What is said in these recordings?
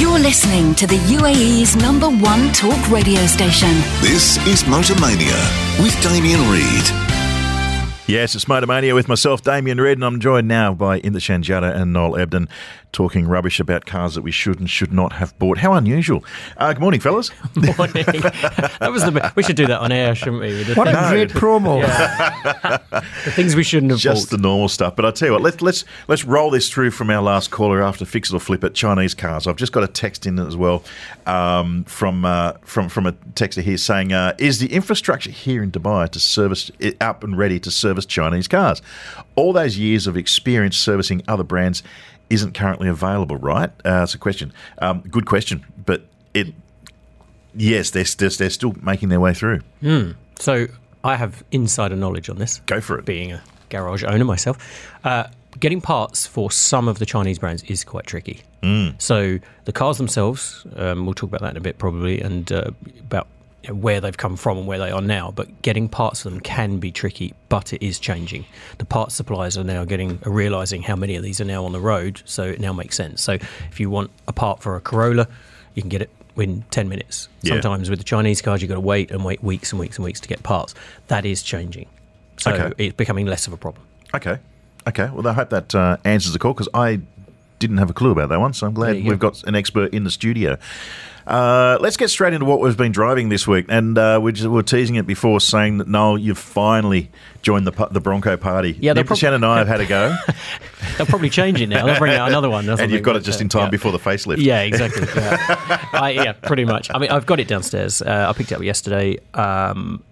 You're listening to the UAE's number one talk radio station. This is Motormania with Damien Reid. Yes, it's Motormania with myself, Damien Reid, and I'm joined now by Inda Shanjata and Noel Ebden talking rubbish about cars that we should and should not have bought. How unusual. Uh, good morning, fellas. morning. that was the. We should do that on air, shouldn't we? What a great promo. The things we shouldn't have Just bought. the normal stuff. But I tell you what, let's let's let's roll this through from our last caller after fix it or flip it. Chinese cars. I've just got a text in as well um, from uh, from from a texter here saying, uh, "Is the infrastructure here in Dubai to service it up and ready to service Chinese cars? All those years of experience servicing other brands." Isn't currently available, right? Uh, it's a question. Um, good question, but it, yes, they're, they're, they're still making their way through. So I have insider knowledge on this. Go for it. Being a garage owner myself, uh, getting parts for some of the Chinese brands is quite tricky. Mm. So the cars themselves, um, we'll talk about that in a bit probably, and uh, about where they've come from and where they are now. But getting parts of them can be tricky, but it is changing. The parts suppliers are now getting are realizing how many of these are now on the road, so it now makes sense. So if you want a part for a Corolla, you can get it in 10 minutes. Yeah. Sometimes with the Chinese cars, you've got to wait and wait weeks and weeks and weeks to get parts. That is changing. So Okay. it's becoming less of a problem. Okay. Okay. Well, I hope that uh, answers the call because I didn't have a clue about that one. So I'm glad go. we've got an expert in the studio. Uh, let's get straight into what we've been driving this week. And uh, we just, were teasing it before saying that, Noel, you've finally joined the, the Bronco party. Yeah, Nip prob- Shannon and I have had a go. They'll probably change it now. They'll bring out another one. and you've got it just in time yeah. before the facelift. Yeah, exactly. Yeah. I, yeah, pretty much. I mean, I've got it downstairs. Uh, I picked it up yesterday. Um,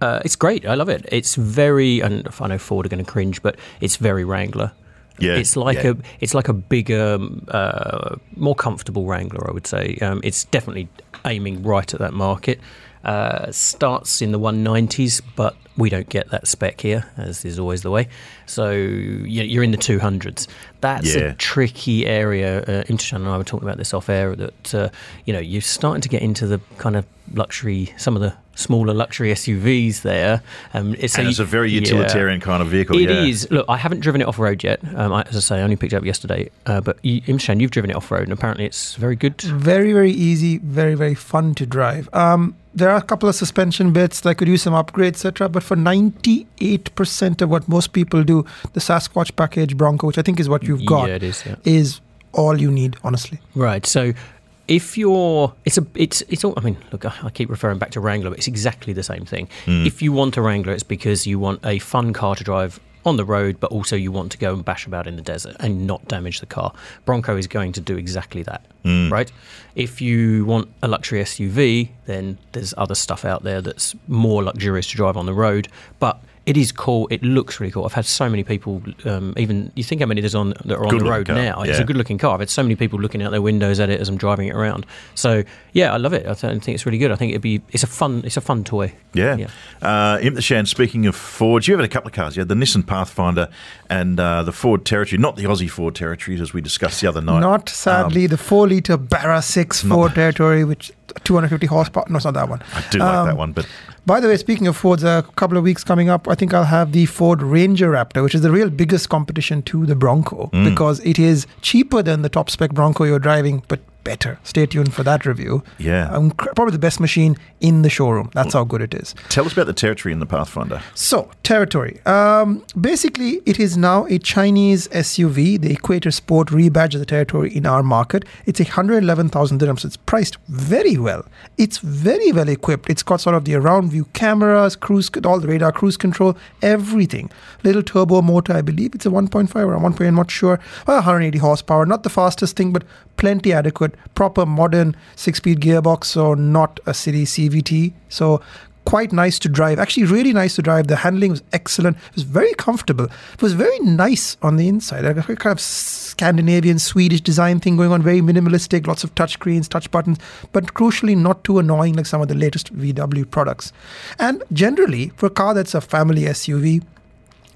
uh, it's great. I love it. It's very, and I know Ford are going to cringe, but it's very Wrangler. Yeah, it's like yeah. a it's like a bigger, uh, more comfortable Wrangler. I would say. Um, it's definitely aiming right at that market. Uh, starts in the 190s, but we don't get that spec here, as is always the way. So you- you're in the 200s. That's Yeah. a tricky area. Uh, Interchan and I were talking about this off air. That uh, you know you're starting to get into the kind of luxury, some of the smaller luxury SUVs there. Um, it's And it's a very yeah. utilitarian kind of vehicle. It yeah. is. Look, I haven't driven it off road yet. Um, I, as I say, I only picked it up yesterday. Uh, but you, Imshan, you've driven it off road, and apparently it's very good. Very, very easy, very, very fun to drive. Um, there are a couple of suspension bits that could use some upgrades, etc. But for 98% of what most people do, the Sasquatch package Bronco, which I think is what you've got, Yeah, it is. Yeah. is all you need, honestly. Right. So if you're, it's a, it's, it's all. I mean, look, I I keep referring back to Wrangler, but it's exactly the same thing. Hmm. If you want a Wrangler, it's because you want a fun car to drive on the road, but also you want to go and bash about in the desert and not damage the car. Bronco is going to do exactly that, hmm. right? If you want a luxury SUV, then there's other stuff out there that's more luxurious to drive on the road, but it is cool. It looks really cool. I've had so many people, um, even you think how many there's on that are on Good the road car, now. It's a good looking car. I've had so many people looking out their windows at it as I'm driving it around. So yeah, I love it. I th- I think it's really good. I think it'd be it's a fun it's a fun toy. Yeah. Yeah. Uh, Imtishan, speaking of Fords, you have had a couple of cars. You had the Nissan Pathfinder and uh, the Ford Territory, not the Aussie Ford Territory, as we discussed the other night. Not sadly Um, the 4 litre Barra 6 Ford Territory, which 250 horsepower. No, it's not that one. I do like Um, that one, but By the way, speaking of Fords, a couple of weeks coming up, I think I'll have the Ford Ranger Raptor, which is the real biggest competition to the Bronco Mm. because it is cheaper than the top spec Bronco you're driving, but better. Stay tuned for that review. Yeah. Um, probably the best machine in the showroom. That's how good it is. tell us about the Territory and the Pathfinder. So, territory. Um, basically, it is now a Chinese SUV. The Equator Sport rebadged the territory in our market. It's 111,000 dirhams. It's priced very well. It's very well equipped. It's got sort of the around view cameras, cruise, all the radar, cruise control, everything. Little turbo motor, I believe it's a 1.5 or a 1.8, I'm not sure. Well, 180 horsepower. Not the fastest thing, but plenty adequate. Proper modern six speed gearbox, so not a city CVT. So quite nice to drive. Actually, really nice to drive. The handling was excellent. It was very comfortable. It was very nice on the inside. A kind of Scandinavian, Swedish design thing going on. Very minimalistic. Lots of touch screens, touch buttons, but crucially not too annoying like some of the latest VW products. And generally, for a car that's a family SUV.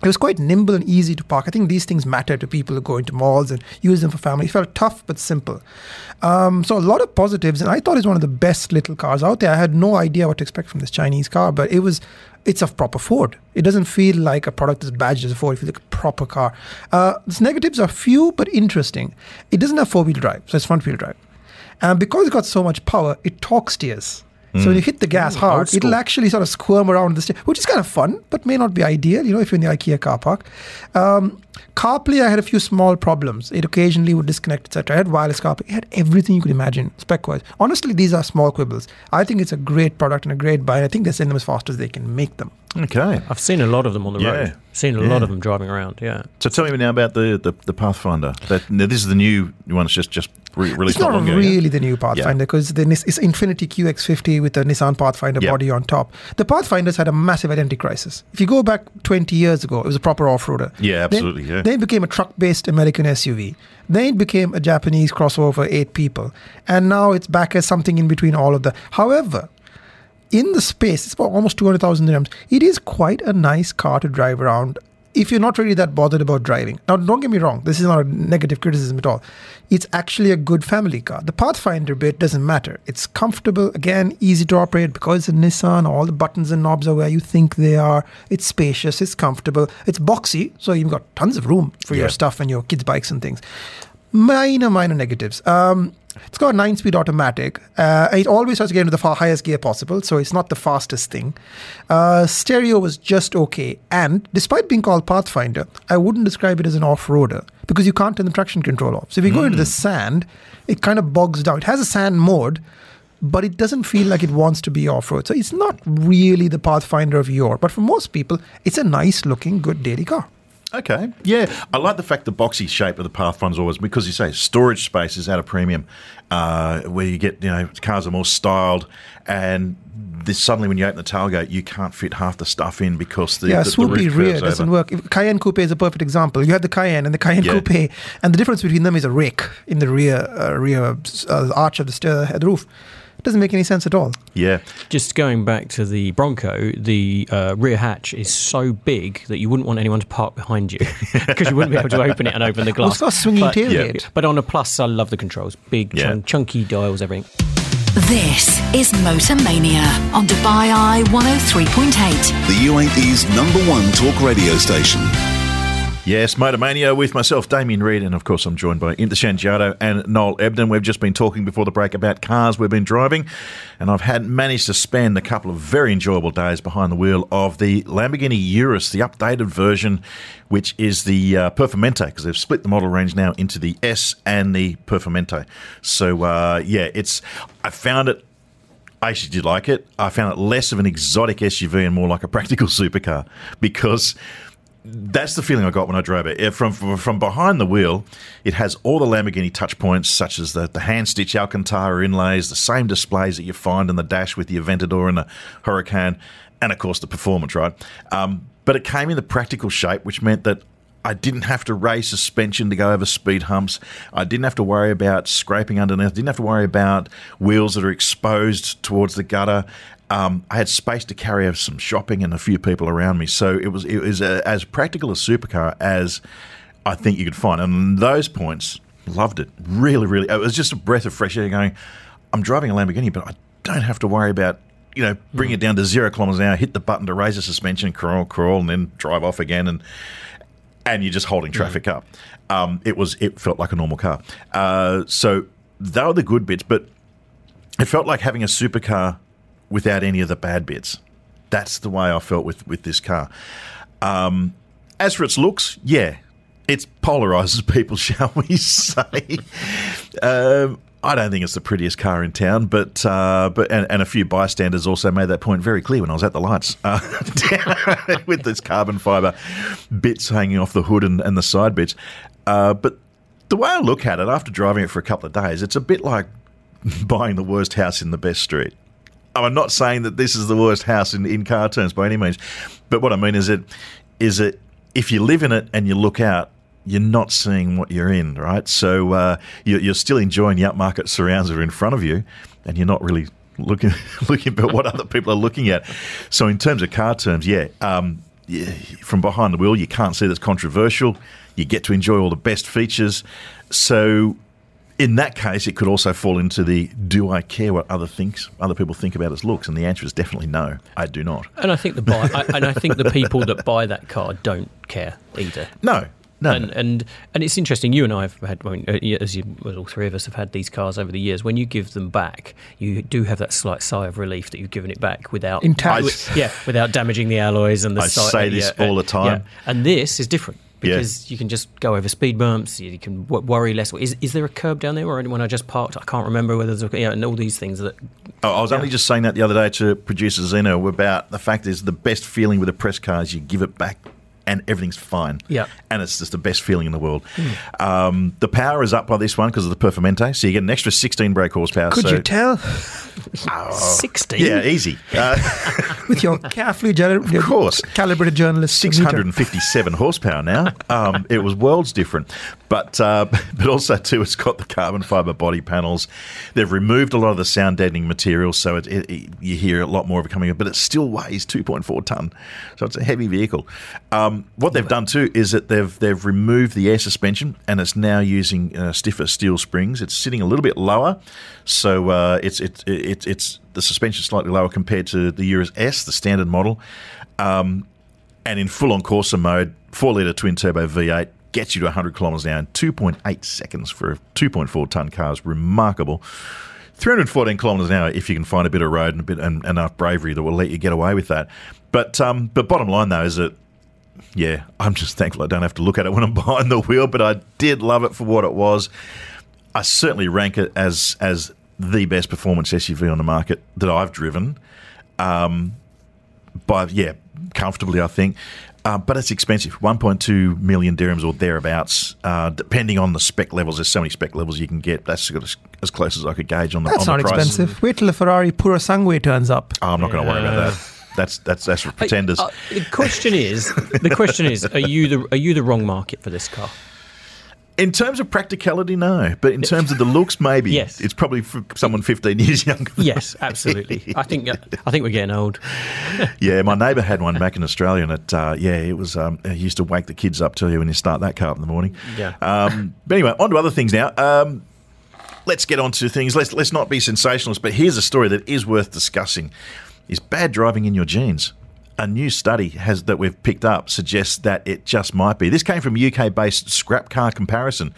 It was quite nimble and easy to park. I think these things matter to people who go into malls and use them for family. It felt tough but simple. Um, so a lot of positives, and I thought it's one of the best little cars out there. I had no idea what to expect from this Chinese car, but it was. It's a proper Ford. It doesn't feel like a product that's badged as a Ford. It feels like a proper car. Uh, its negatives are few but interesting. It doesn't have four wheel drive, so it's front wheel drive. And because it's got so much power, it torque steers. So when you hit the gas hard, it'll actually sort of squirm around the steer, which is kind of fun, but may not be ideal, you know, if you're in the IKEA car park. Um, CarPlay, I had a few small problems. It occasionally would disconnect, etc. I had wireless CarPlay. It had everything you could imagine, spec-wise. Honestly, these are small quibbles. I think it's a great product and a great buy. and I think they send them as fast as they can make them. Okay. I've seen a lot of them on the Yeah. road. Seen a Yeah. lot of them driving around. Yeah. So tell me now about the, the, the Pathfinder. That now, this is the new one. It's just just re- released It's not long ago, yeah? really the new Pathfinder because the Nis- it's Infiniti QX50 with the Nissan Pathfinder Yep. body on top. The Pathfinders had a massive identity crisis. If you go back 20 years ago, it was a proper off-roader. Yeah, Then- absolutely, yeah. Then it became a truck-based American SUV. Then it became a Japanese crossover for eight people, and now it's back as something in between all of that. However, in the space, it's about almost 200,000 dirhams. It is quite a nice car to drive around if you're not really that bothered about driving. Now, don't get me wrong, this is not a negative criticism at all. It's actually a good family car. The Pathfinder bit doesn't matter. It's comfortable, again, easy to operate because it's a Nissan. All the buttons and knobs are where you think they are. It's spacious, it's comfortable, it's boxy, so you've got tons of room for Yeah. your stuff and your kids' bikes and things minor minor negatives um it's got a nine speed automatic. Uh, it always has to get into the far highest gear possible so it's not the fastest thing. Uh, stereo was just okay. And despite being called pathfinder i wouldn't describe it as an off-roader because you can't turn the traction control off. So if you go into the sand it kind of bogs down. It has a sand mode but it doesn't feel like it wants to be off-road. So it's not really the pathfinder of yore. But for most people it's a nice looking good daily car Okay. Yeah. I like the fact the boxy shape of the Pathfinder's always because you say storage space is at a premium, uh, where you get, you know, cars are more styled and this suddenly when you open the tailgate you can't fit half the stuff in because the, yeah, the, swoopy rear doesn't over. work. If Cayenne Coupe is a perfect example. You have the Cayenne and the Cayenne Yeah. Coupe, and the difference between them is a rake in the rear uh, rear uh, arch of the, stair, the roof. It doesn't make any sense at all. Yeah. Just going back to the Bronco, the uh, rear hatch is so big that you wouldn't want anyone to park behind you because you wouldn't be able to open it and open the Well, glass. it's got a swinging but, tailgate. But on a plus, I love the controls. Big, Yeah. chunk, chunky dials, everything. This is Motor Mania on Dubai Eye 103.8. The UAE's number one talk radio station. Yes, Motor Mania with myself, Damien Reid, and of course I'm joined by Inter Shangiato and Noel Ebden. We've just been talking before the break about cars we've been driving, and I've had managed to spend a couple of very enjoyable days behind the wheel of the Lamborghini Urus, the updated version, which is the uh, because they've split the model range now into the S and the Performante. So uh, yeah, it's I found it I actually did like it. I found it less of an exotic SUV and more like a practical supercar because that's the feeling I got when I drove it. From, from from behind the wheel, it has all the Lamborghini touch points, such as the, the hand stitch Alcantara inlays, the same displays that you find in the dash with the Aventador and the Huracan, and of course the performance, right? Um, but it came in the practical shape, which meant that I didn't have to raise suspension to go over speed humps. I didn't have to worry about scraping underneath. I Didn't have to worry about wheels that are exposed towards the gutter. Um, I had space to carry some shopping and a few people around me, so it was it was a, as practical a supercar as I think you could find. And those points, loved it. Really, really, it was just a breath of fresh air. Going, I'm driving a Lamborghini, but I don't have to worry about you know bring it down to zero kilometers an hour, hit the button to raise the suspension, crawl, crawl, and then drive off again and and you're just holding traffic up. Um, it was it felt like a normal car. Uh, so they were the good bits, but it felt like having a supercar without any of the bad bits. That's the way I felt with with this car. Um, as for its looks, yeah, it polarizes people, shall we say? um, I don't think it's the prettiest car in town, but uh, but and, and a few bystanders also made that point very clear when I was at the lights uh, with this carbon fibre bits hanging off the hood and, and the side bits. Uh, but the way I look at it, after driving it for a couple of days, it's a bit like buying the worst house in the best street. I'm not saying that this is the worst house in, in car terms by any means, but what I mean is that is that if you live in it and you look out, you're not seeing what you're in, right? So uh, you're, you're still enjoying the upmarket surrounds that are in front of you, and you're not really looking looking at what other people are looking at. So in terms of car terms, yeah, um, yeah, from behind the wheel, you can't see that's controversial. You get to enjoy all the best features. So in that case, it could also fall into the do I care what other thinks other people think about its looks? And the answer is definitely no. I do not. And I think the buy, I, and I think the people that buy that car don't care either. No, No. And, and and it's interesting. You and I have had, I mean, uh, as you, well, all three of us have had these cars over the years. When you give them back, you do have that slight sigh of relief that you've given it back without Intact. I- yeah, without damaging the alloys and the. I si- say this yeah, all the time. And this is different Yeah. because you can just go over speed bumps. You can w- worry less. Is is there a curb down there, or when I just parked, I can't remember whether there's a, yeah, and all these things that. Oh, I was only just saying that the other day to producer Zeno about the fact is the best feeling with a press car is you give it back and everything's fine. Yeah. And it's just the best feeling in the world. Um, the power is up by this one because of the Performante, so you get an extra 16 brake horsepower. Could so, you tell Sixteen. Yeah, easy. Uh, with your carefully gener- Of course. calibrated journalist? 657 horsepower now. Um, it was worlds different, but uh, but also too, it's got the carbon fiber body panels. They've removed a lot of the sound deadening material, so it, it, it- you hear a lot more of it coming in. But it still weighs 2.4 ton, so it's a heavy vehicle. Um, what they've done too is that they've they've removed the air suspension and it's now using uh, stiffer steel springs. It's sitting a little bit lower, so uh, it's it's it's it's the suspension slightly lower compared to the Urus S, the standard model. Um, and in full on Corsa mode, 4 litre twin turbo V8 gets you to 100 kilometres an hour in 2.8 seconds for a 2.4 tonne car is remarkable. 314 kilometres an hour if you can find a bit of road and a bit and enough bravery that will let you get away with that. But um, but bottom line though is that yeah, I'm just thankful I don't have to look at it when I'm behind the wheel. But I did love it for what it was. I certainly rank it as as the best performance SUV on the market that I've driven. Um, by yeah, comfortably, I think. Uh, but it's expensive, 1.2 million dirhams or thereabouts, uh, depending on the spec levels. There's so many spec levels you can get. That's as, as close as I could gauge on the That's on not the price. expensive. Wait till the Ferrari Purosangue turns up. Oh, I'm not going to worry about that. That's that's that's for pretenders. Uh, the question is, the question is, are you the are you the wrong market for this car? in terms of practicality, no. But in terms of the looks, maybe. Yes. It's probably for someone 15 years younger. than Yes, absolutely. I think uh, I think we're getting old. Yeah, my neighbour had one back in Australia, and it, uh, yeah, it was. Um, it used to wake the kids up to you when you start that car up in the morning. Yeah. Um, but anyway, on to other things now. Um, let's get on to things. Let's let's not be sensationalist, but here's a story that is worth discussing: is bad driving in your genes? A new study has that we've picked up suggests that it just might be. This came from UK-based Scrap Car Comparison.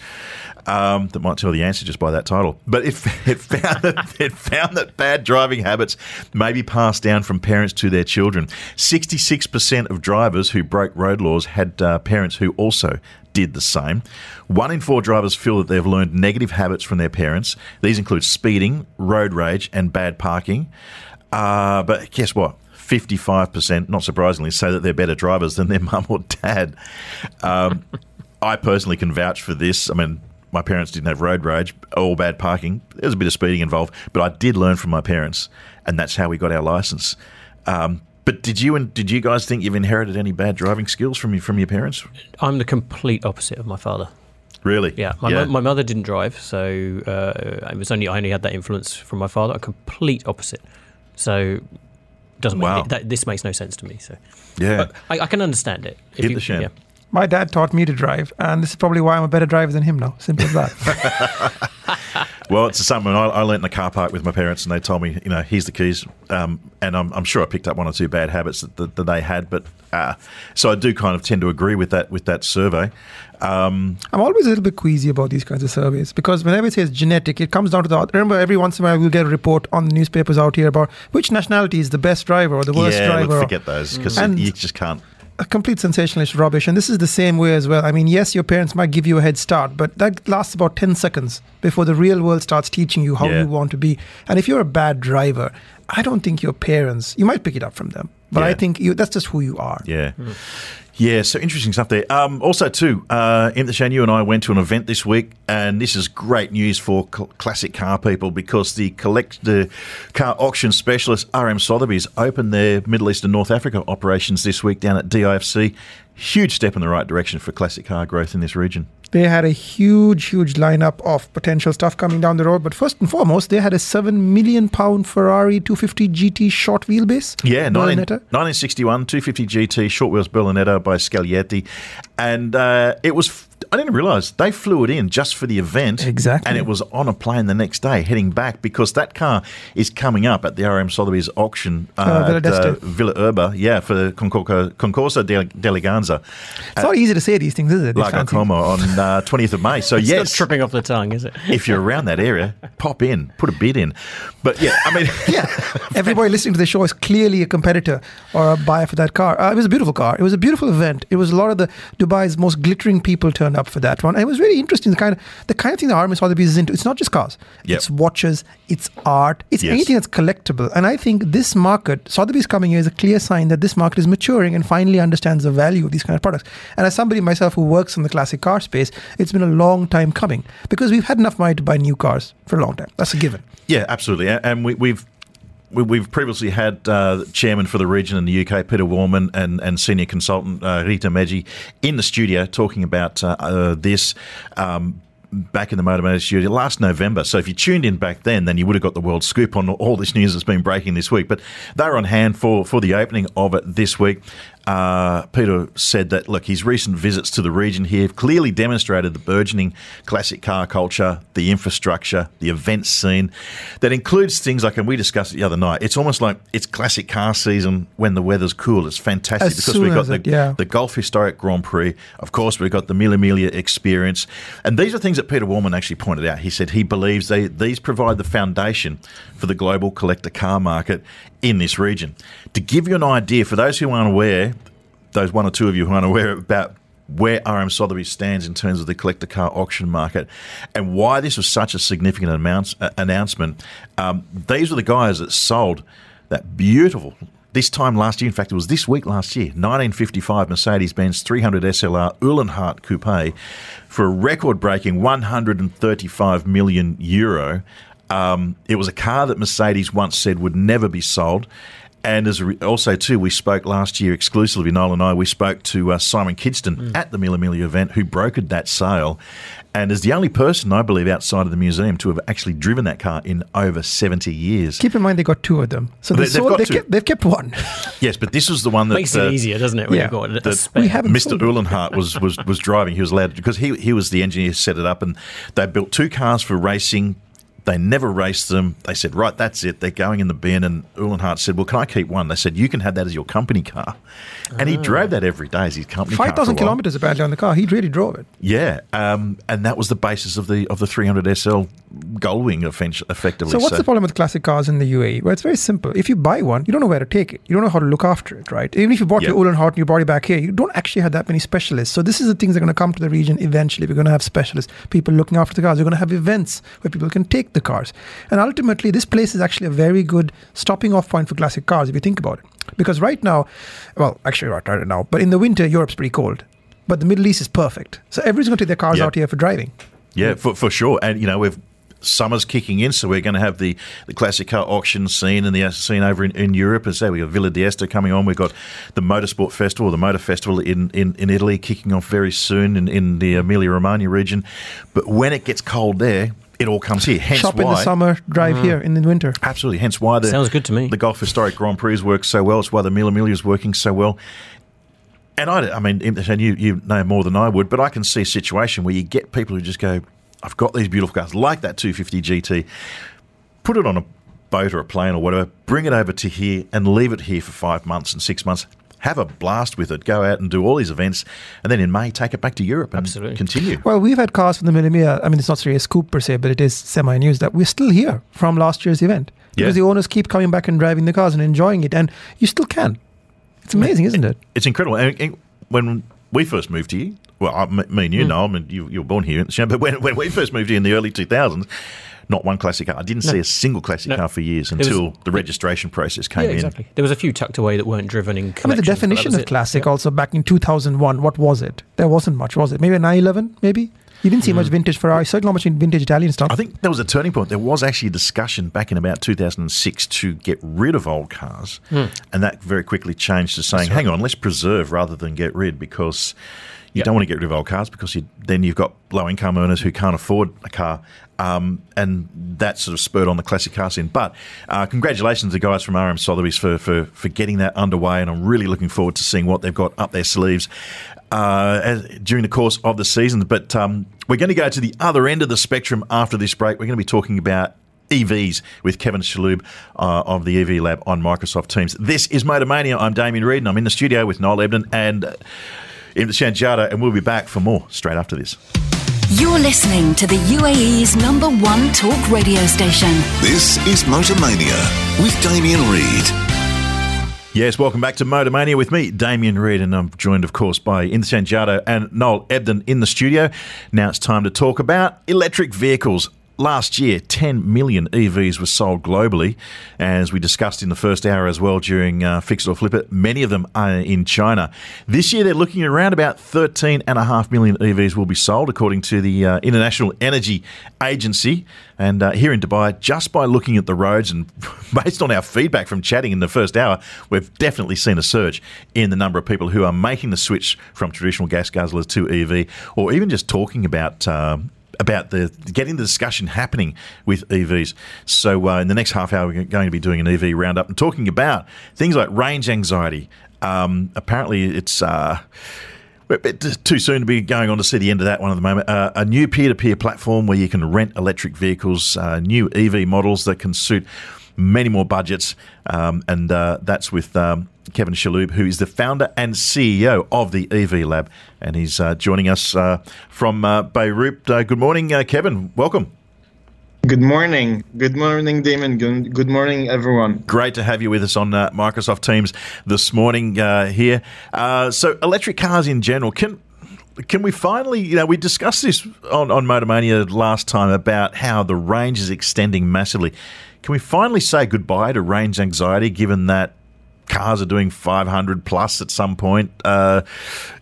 Um, that might tell the answer just by that title. But it, it found that it found that bad driving habits may be passed down from parents to their children. Sixty-six percent of drivers who broke road laws had uh, parents who also did the same. One in four drivers feel that they've learned negative habits from their parents. These include speeding, road rage, and bad parking. Uh, but guess what? 55%, not surprisingly, say that they're better drivers than their mum or dad. Um, I personally can vouch for this. I mean, my parents didn't have road rage or bad parking. There was a bit of speeding involved, but I did learn from my parents, and that's how we got our license. Um, but did you and did you guys think you've inherited any bad driving skills from your from your parents? I'm the complete opposite of my father. Really? Yeah, my, mo- my mother didn't drive, so uh, it was only I only had that influence from my father. A complete opposite. So doesn't Wow. make, that, this makes no sense to me. So yeah. but I, I can understand it. If Hit the shed. My dad taught me to drive, and this is probably why I'm a better driver than him now. Simple as that. Well, it's the same. When I, I learnt in the car park with my parents, and they told me, you know, here's the keys. Um, and I'm, I'm sure I picked up one or two bad habits that, that, that they had. But uh, so I do kind of tend to agree with that with that survey. Um, I'm always a little bit queasy about these kinds of surveys because whenever it says genetic, it comes down to the. Remember, every once in a while we'll get a report on the newspapers out here about which nationality is the best driver or the worst yeah, driver. look, or- forget those because And- you just can't. a complete sensationalist rubbish. And this is the same way as well. I mean, yes, your parents might give you a head start, but that lasts about 10 seconds before the real world starts teaching you how Yeah. you want to be. And if you're a bad driver, I don't think your parents, you might pick it up from them, but I think you, that's just who you are. Yeah. Yeah, so interesting stuff there. Um, also, too, uh, the Shane, you and I went to an event this week, and this is great news for cl- classic car people because the collect the car auction specialist RM Sotheby's opened their Middle East and North Africa operations this week down at DIFC. Huge step in the right direction for classic car growth in this region. They had a huge, huge lineup of potential stuff coming down the road. But first and foremost, they had a seven million pound Ferrari 250 GT short wheelbase. Yeah, 19, 1961, 250 GT, short wheels Berlinetta by Scaglietti. And uh, it was I didn't realise they flew it in just for the event. Exactly. And it was on a plane the next day heading back because that car is coming up at the RM Sotheby's auction uh, Uh, Villa at, d'Este. Villa Urba, yeah, for the Concorso, Concorso de d'Eleganza. It's not easy to say these things, is it? Like Lago fancy- Como on uh, 20th of May. So, It's not yes, tripping off the tongue, is it? if you're around that area, pop in, put a bid in. But yeah, I mean, yeah, everybody listening to the show is clearly a competitor or a buyer for that car. Uh, it was a beautiful car. It was a beautiful event. It was a lot of the Dubai's most glittering people turned up for that one. And it was really interesting. The kind of the kind of thing the RM Sotheby's is into. It's not just cars. Yep. It's watches. It's art. It's Yes. anything that's collectible. And I think this market, Sotheby's coming here, is a clear sign that this market is maturing and finally understands the value of these kind of products. And as somebody myself who works in the classic car space, it's been a long time coming because we've had enough money to buy new cars for a long time. That's a given. Yeah, absolutely. And we, we've we- we've previously had uh, chairman for the region in the UK, Peter Wallman, and, and senior consultant uh, Rita Meggi in the studio talking about uh, uh, this. Um, Back in the Motor Motor studio last November. So if you tuned in back then, then you would have got the world scoop on all this news that's been breaking this week. But they're on hand for, for the opening of it this week. Uh, Peter said that, look, his recent visits to the region here have clearly demonstrated the burgeoning classic car culture, the infrastructure, the event scene that includes things like, and we discussed it the other night, it's almost like it's classic car season when the weather's cool. It's fantastic As because we've got the, it- yeah. the Gulf Historic Grand Prix. Of course, we've got the Mille Miglia experience. And these are things that Peter Wallman actually pointed out. He said he believes they, these provide the foundation for the global collector car market in this region. To give you an idea, for those who aren't aware, those one or two of you who aren't aware about where RM Sotheby's stands in terms of the collector car auction market and why this was such a significant amount, uh, announcement. Um, these were the guys that sold that beautiful. This time last year, in fact, it was this week last year, 1955 Mercedes Benz 300 SLR Uhlenhaut Coupe for a record breaking 135 million euro. Um, it was a car that Mercedes once said would never be sold. And as a re- also too, we spoke last year exclusively. Noel and I we spoke to uh, Simon Kidston at the Mille Miglia event, who brokered that sale, and is the only person I believe outside of the museum to have actually driven that car in over seventy years. Keep in mind they got two of them, so They- they, they've sold, they two. kept, they've kept one. Yes, but this was the one that Makes uh, it easier, doesn't it? When yeah. you've got a that spare. We haven't Mr. sold. Uhlenhaut was, was, was driving. He was allowed to, because he, he was the engineer who set it up, and they built two cars for racing. They never raced them. They said, right, that's it. They're going in the bin. And Uhlenhaut said, well, can I keep one? They said, you can have that as your company car. And he drove that every day as his company car. Five for a thousand while. kilometers apparently on the car. He really drove it. Yeah, um, and that was the basis of the of the 300 SL Gullwing, effectively. So what's the problem with classic cars in the UAE? Well, it's very simple. If you buy one, you don't know where to take it. You don't know how to look after it, right? Even if you bought Yeah. your Uhlenhaut and you brought it back here, you don't actually have that many specialists. So this is the things that are going to come to the region eventually. We're going to have specialists, people looking after the cars. We're going to have events where people can take the cars. And ultimately, this place is actually a very good stopping off point for classic cars if you think about it. Because right now, well, actually not right now, but in the winter, Europe's pretty cold. But the Middle East is perfect. So everyone's going to take their cars Yeah. out here for driving. Yeah, for, for sure. And, you know, we've summer's kicking in, so we're going to have the, the classic car auction scene and the scene over in, in Europe. As I say, we've got Villa d'Este coming on. We've got the Motorsport Festival, the Motor Festival in, in, in Italy kicking off very soon in, in the Emilia Romagna region. But when it gets cold there, it all comes here. Hence Shop why, in the summer, drive mm. here in the winter. Absolutely. Hence why the Sounds good to me. The Gulf Historic Grand Prix works so well. It's why the Mille Miglia is working so well. And I, I mean, and you, you know more than I would, but I can see a situation where you get people who just go, I've got these beautiful cars, like that 250 GT, put it on a boat or a plane or whatever, bring it over to here and leave it here for five months and six months. Have a blast with it. Go out and do all these events, and then in May take it back to Europe and Absolutely. continue. Well, we've had cars from the Mille Miglia. I mean, it's not really a scoop per se, but it is semi news that we're still here from last year's event because Yeah. the owners keep coming back and driving the cars and enjoying it, and you still can. It's amazing, isn't it? It's incredible. And, and when we first moved here, well, I, mean, me and you hmm. know, I mean, you, you were born here, but when, when we first moved here in the early 2000s, not one classic car. I didn't see a single classic No. car for years There was- until the registration process came yeah, in. exactly. There was a few tucked away that weren't driven in. I mean, the collections, but that definition of it. classic Yeah. also back in 2001, what was it? There wasn't much, was it? Maybe a 911, maybe? You didn't see much vintage Ferrari, certainly not much in vintage Italian stuff. Mm. I think there was a turning point. There was actually a discussion back in about 2006 to get rid of old cars, Hmm. and that very quickly changed to saying, "Hang on, let's preserve rather than get rid," because you Yep. don't want to get rid of old cars because you, then you've got low income earners who can't afford a car, um, and that sort of spurred on the classic car scene. But uh, congratulations to the guys from RM Sotheby's for, for, for getting that underway, and I'm really looking forward to seeing what they've got up their sleeves uh, as, during the course of the season. But um, we're going to go to the other end of the spectrum after this break. We're going to be talking about EVs with Kevin Chalhoub uh, of the EV Lab on Microsoft Teams. This is Motormania. I'm Damien Reid, and I'm in the studio with Noel Ebden and uh, Imtihan Jada, and we'll be back for more straight after this. You're listening to the UAE's number one talk radio station. This is Motormania with Damien Reid. Yes, welcome back to Motormania with me, Damien Reid, and I'm joined, of course, by Imtihan Jada and Noel Ebden in the studio. Now it's time to talk about electric vehicles. Last year, 10 million EVs were sold globally. As we discussed in the first hour as well during uh, Fix It or Flip It, many of them are in China. This year, they're looking around about 13.5 million EVs will be sold, according to the uh, International Energy Agency. And uh, here in Dubai, just by looking at the roads and based on our feedback from chatting in the first hour, we've definitely seen a surge in the number of people who are making the switch from traditional gas guzzlers to EV, or even just talking about. Um, about the getting the discussion happening with EVs. So uh, in the next half hour, we're going to be doing an EV roundup and talking about things like range anxiety. Um, apparently, it's. Uh, too soon to be going on to see the end of that one at the moment. Uh, a new peer to peer platform where you can rent electric vehicles, uh, new EV models that can suit many more budgets. Um, and uh, that's with um, Kevin Chalhoub, who is the founder and CEO of the EV Lab. And he's uh, joining us uh, from uh, Beirut. Uh, good morning, uh, Kevin. Welcome. Good morning. Good morning, Damon. Good, morning, everyone. Great to have you with us on uh, Microsoft Teams this morning here. so, electric cars in general, can can we finally, you know, we discussed this on, on Motormania last time about how the range is extending massively. Can we finally say goodbye to range anxiety given that cars are doing 500 plus at some point, uh,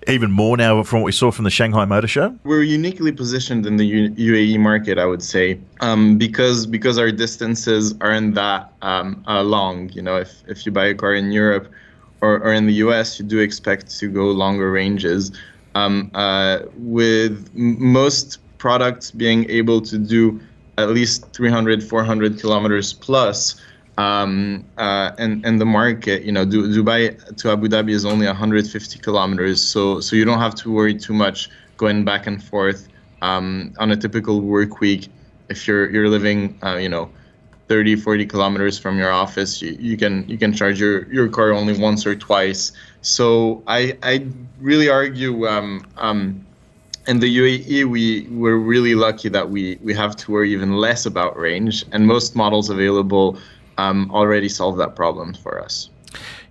even more now from what we saw from the Shanghai Motor Show? We're uniquely positioned in the UAE market, I would say, um, because because our distances aren't that um, uh, long. You know, if, if you buy a car in Europe or, or in the US, you do expect to go longer ranges. Um, uh, with most products being able to do at least 300, 400 kilometers plus, um, uh, and and the market, you know, Dubai to Abu Dhabi is only 150 kilometers, so so you don't have to worry too much going back and forth um, on a typical work week. If you're you're living, uh, you know, 30, 40 kilometers from your office, you, you can you can charge your, your car only once or twice. So I I really argue. Um, um, in the UAE, we we're really lucky that we we have to worry even less about range, and most models available um, already solve that problem for us.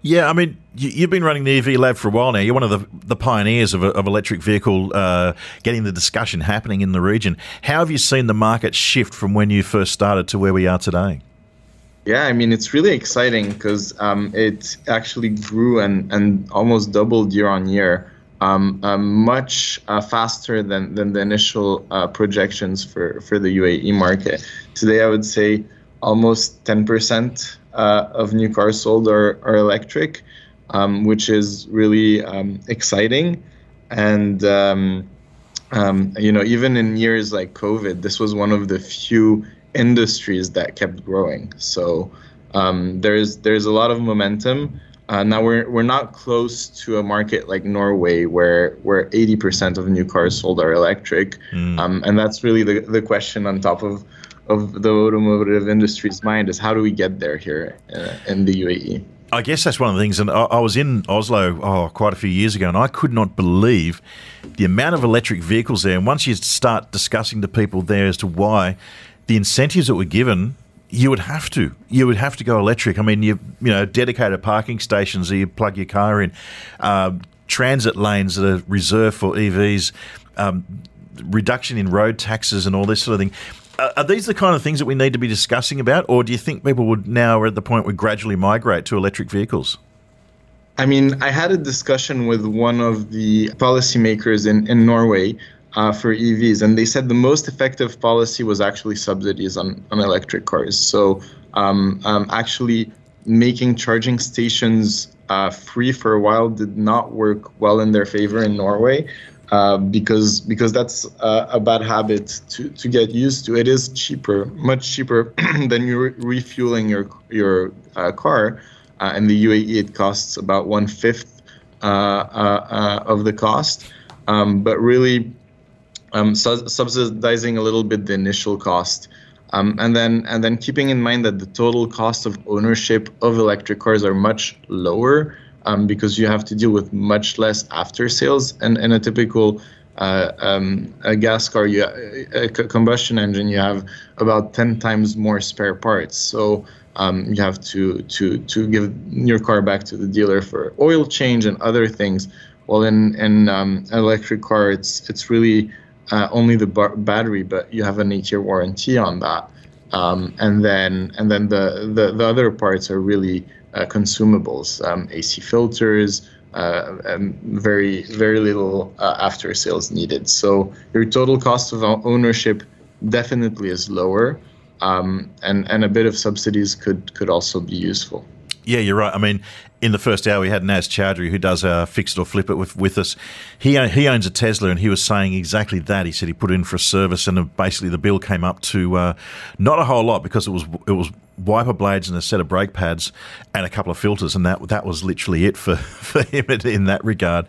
Yeah, I mean, you've been running the EV lab for a while now. You're one of the, the pioneers of, of electric vehicle, uh, getting the discussion happening in the region. How have you seen the market shift from when you first started to where we are today? Yeah, I mean, it's really exciting because um, it actually grew and, and almost doubled year on year, um, uh, much uh, faster than, than the initial uh, projections for, for the UAE market. Today, I would say almost 10% uh, of new cars sold are, are electric, um, which is really um, exciting. And, um, um, you know, even in years like COVID, this was one of the few industries that kept growing. So um, there's there's a lot of momentum. Uh, now we're we're not close to a market like Norway where where 80% of new cars sold are electric, mm. um, and that's really the the question on top of of the automotive industry's mind is how do we get there here uh, in the UAE? I guess that's one of the things. And I, I, was in Oslo oh, quite a few years ago, and I could not believe the amount of electric vehicles there. And once you start discussing to people there as to why the incentives that were given, you would have to. You would have to go electric. I mean, you you know, dedicated parking stations that you plug your car in, uh, transit lanes that are reserved for EVs. Um, reduction in road taxes and all this sort of thing are these the kind of things that we need to be discussing about, or do you think people would now are at the point where gradually migrate to electric vehicles? I mean, I had a discussion with one of the policymakers in, in Norway uh, for EVs, and they said the most effective policy was actually subsidies on, on electric cars. So, um, um, actually, making charging stations uh, free for a while did not work well in their favor in Norway. uh, because because that's uh, a bad habit to, to get used to. It is cheaper, much cheaper than you re- refueling your your uh, car. Uh, in the UAE, it costs about one fifth uh, uh, of the cost, um, but really um, su- subsidizing a little bit the initial cost. Um, and then and then keeping in mind that the total cost of ownership of electric cars are much lower um, because you have to deal with much less after sales. And in a typical uh, um, a gas car, you, a combustion engine, you have about 10 times more spare parts. So um, you have to, to, to give your car back to the dealer for oil change and other things. Well, in, in um, electric car, it's, it's really uh, only the bar- battery, but you have an eight-year warranty on that. Um, and then and then the, the, the other parts are really uh, consumables, um, AC filters, uh, and very very little uh, after sales needed. So your total cost of ownership definitely is lower, um, and and a bit of subsidies could could also be useful. Yeah, you're right. I mean, in the first hour, we had Naz Chowdhury, who does uh, Fix It or Flip It with, with us. He, he owns a Tesla, and he was saying exactly that. He said he put in for a service, and basically the bill came up to uh, not a whole lot because it was it was wiper blades and a set of brake pads and a couple of filters, and that that was literally it for, for him in that regard.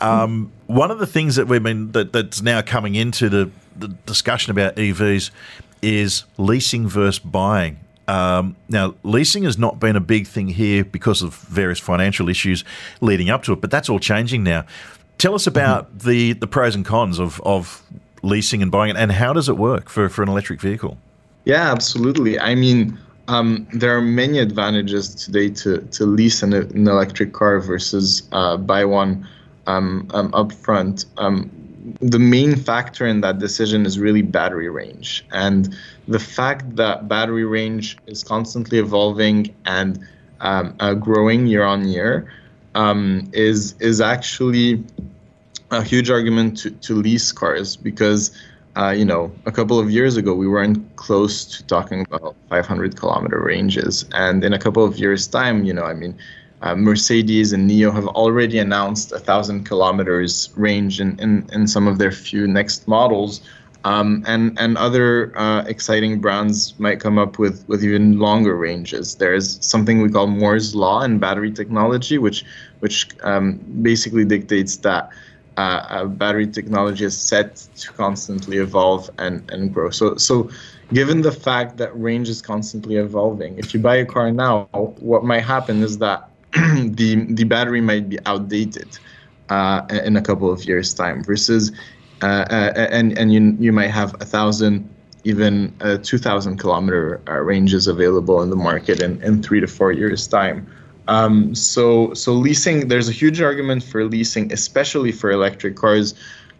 Um, one of the things that we've been that, that's now coming into the, the discussion about EVs is leasing versus buying. Um, now, leasing has not been a big thing here because of various financial issues leading up to it, but that's all changing now. Tell us about mm-hmm. the, the pros and cons of, of leasing and buying it, and how does it work for, for an electric vehicle? Yeah, absolutely. I mean, um, there are many advantages today to, to lease an, an electric car versus uh, buy one um, um, upfront. Um, the main factor in that decision is really battery range. And the fact that battery range is constantly evolving and um, uh, growing year on year um, is is actually a huge argument to, to lease cars because uh, you know a couple of years ago we weren't close to talking about 500 kilometer ranges and in a couple of years time you know I mean uh, Mercedes and NIO have already announced a thousand kilometers range in, in, in some of their few next models. Um, and and other uh, exciting brands might come up with, with even longer ranges. There's something we call Moore's law in battery technology, which which um, basically dictates that uh, battery technology is set to constantly evolve and, and grow. So so given the fact that range is constantly evolving, if you buy a car now, what might happen is that the the battery might be outdated uh, in a couple of years' time. Versus, and and you you might have a thousand, even uh, two thousand kilometer uh, ranges available in the market in, in three to four years' time. Um, so so leasing, there's a huge argument for leasing, especially for electric cars.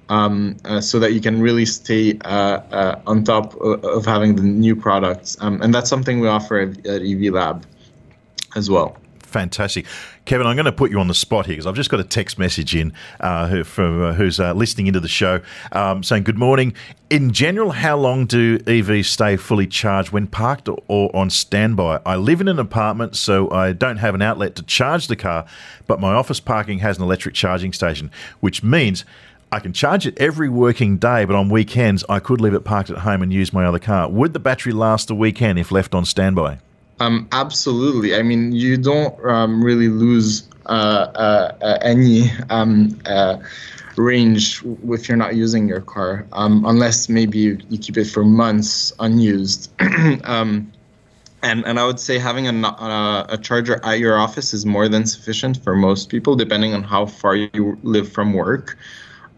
Um, uh, so that you can really stay uh, uh, on top of, of, having the new products. Um, and that's something we offer at, at EV Lab as well fantastic. Kevin, I'm going to put you on the spot here because I've just got a text message in uh, who, from uh, who's uh, listening into the show um, saying, Good morning. In general, how long do EVs stay fully charged when parked or, or on standby? I live in an apartment, so I don't have an outlet to charge the car, but my office parking has an electric charging station, which means I can charge it every working day, but on weekends I could leave it parked at home and use my other car. Would the battery last the weekend if left on standby? Um, absolutely. I mean, you don't um, really lose uh, uh, uh, any um, uh, range if you're not using your car, um, unless maybe you, you, keep it for months unused. Um, and, and I would say having a, uh, a charger at your office is more than sufficient for most people, depending on how far you live from work.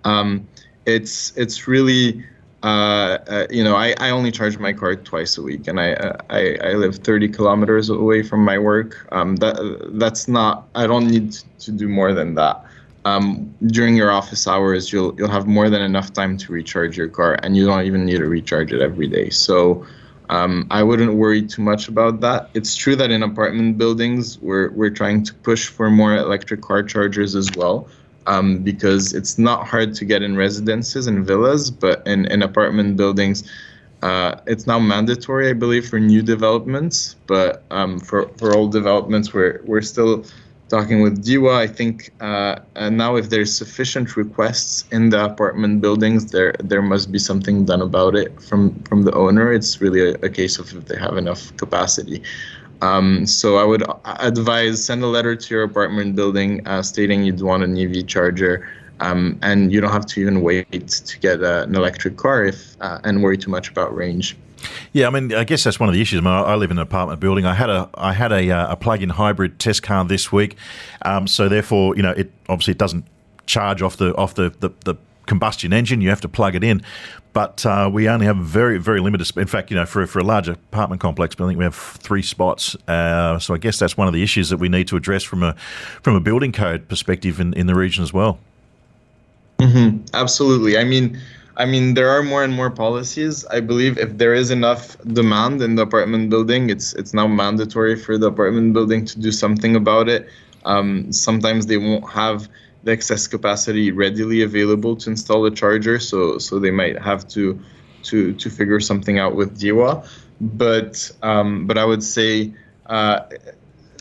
Um, it's it's really uh, uh, you know, I, I only charge my car twice a week, and I, I, I live 30 kilometers away from my work. Um, that that's not. I don't need to do more than that. Um, during your office hours, you'll you'll have more than enough time to recharge your car, and you don't even need to recharge it every day. So. Um, I wouldn't worry too much about that. It's true that in apartment buildings, we're, we're trying to push for more electric car chargers as well um, because it's not hard to get in residences and villas, but in, in apartment buildings, uh, it's now mandatory, I believe, for new developments. But um, for for old developments, we're we're still talking with Dewa, I think uh, now if there's sufficient requests in the apartment buildings, there there must be something done about it from from the owner. It's really a, a case of if they have enough capacity. Um, so I would advise send a letter to your apartment building uh, stating you'd want an EV charger. Um, and you don't have to even wait to get uh, an electric car if uh, and worry too much about range. Yeah, I mean, I guess that's one of the issues. I, mean, I live in an apartment building. I had a I had a, uh, a plug-in hybrid test car this week, um, so therefore, you know, it obviously it doesn't charge off the off the, the, the combustion engine. You have to plug it in, but uh, we only have very very limited. In fact, you know, for for a large apartment complex, I think we have three spots. Uh, so I guess that's one of the issues that we need to address from a from a building code perspective in, in the region as well. Mm-hmm. Absolutely. I mean, I mean, there are more and more policies. I believe if there is enough demand in the apartment building, it's it's now mandatory for the apartment building to do something about it. Um, sometimes they won't have the excess capacity readily available to install a charger, so so they might have to to to figure something out with Dewa. But um, but I would say. Uh,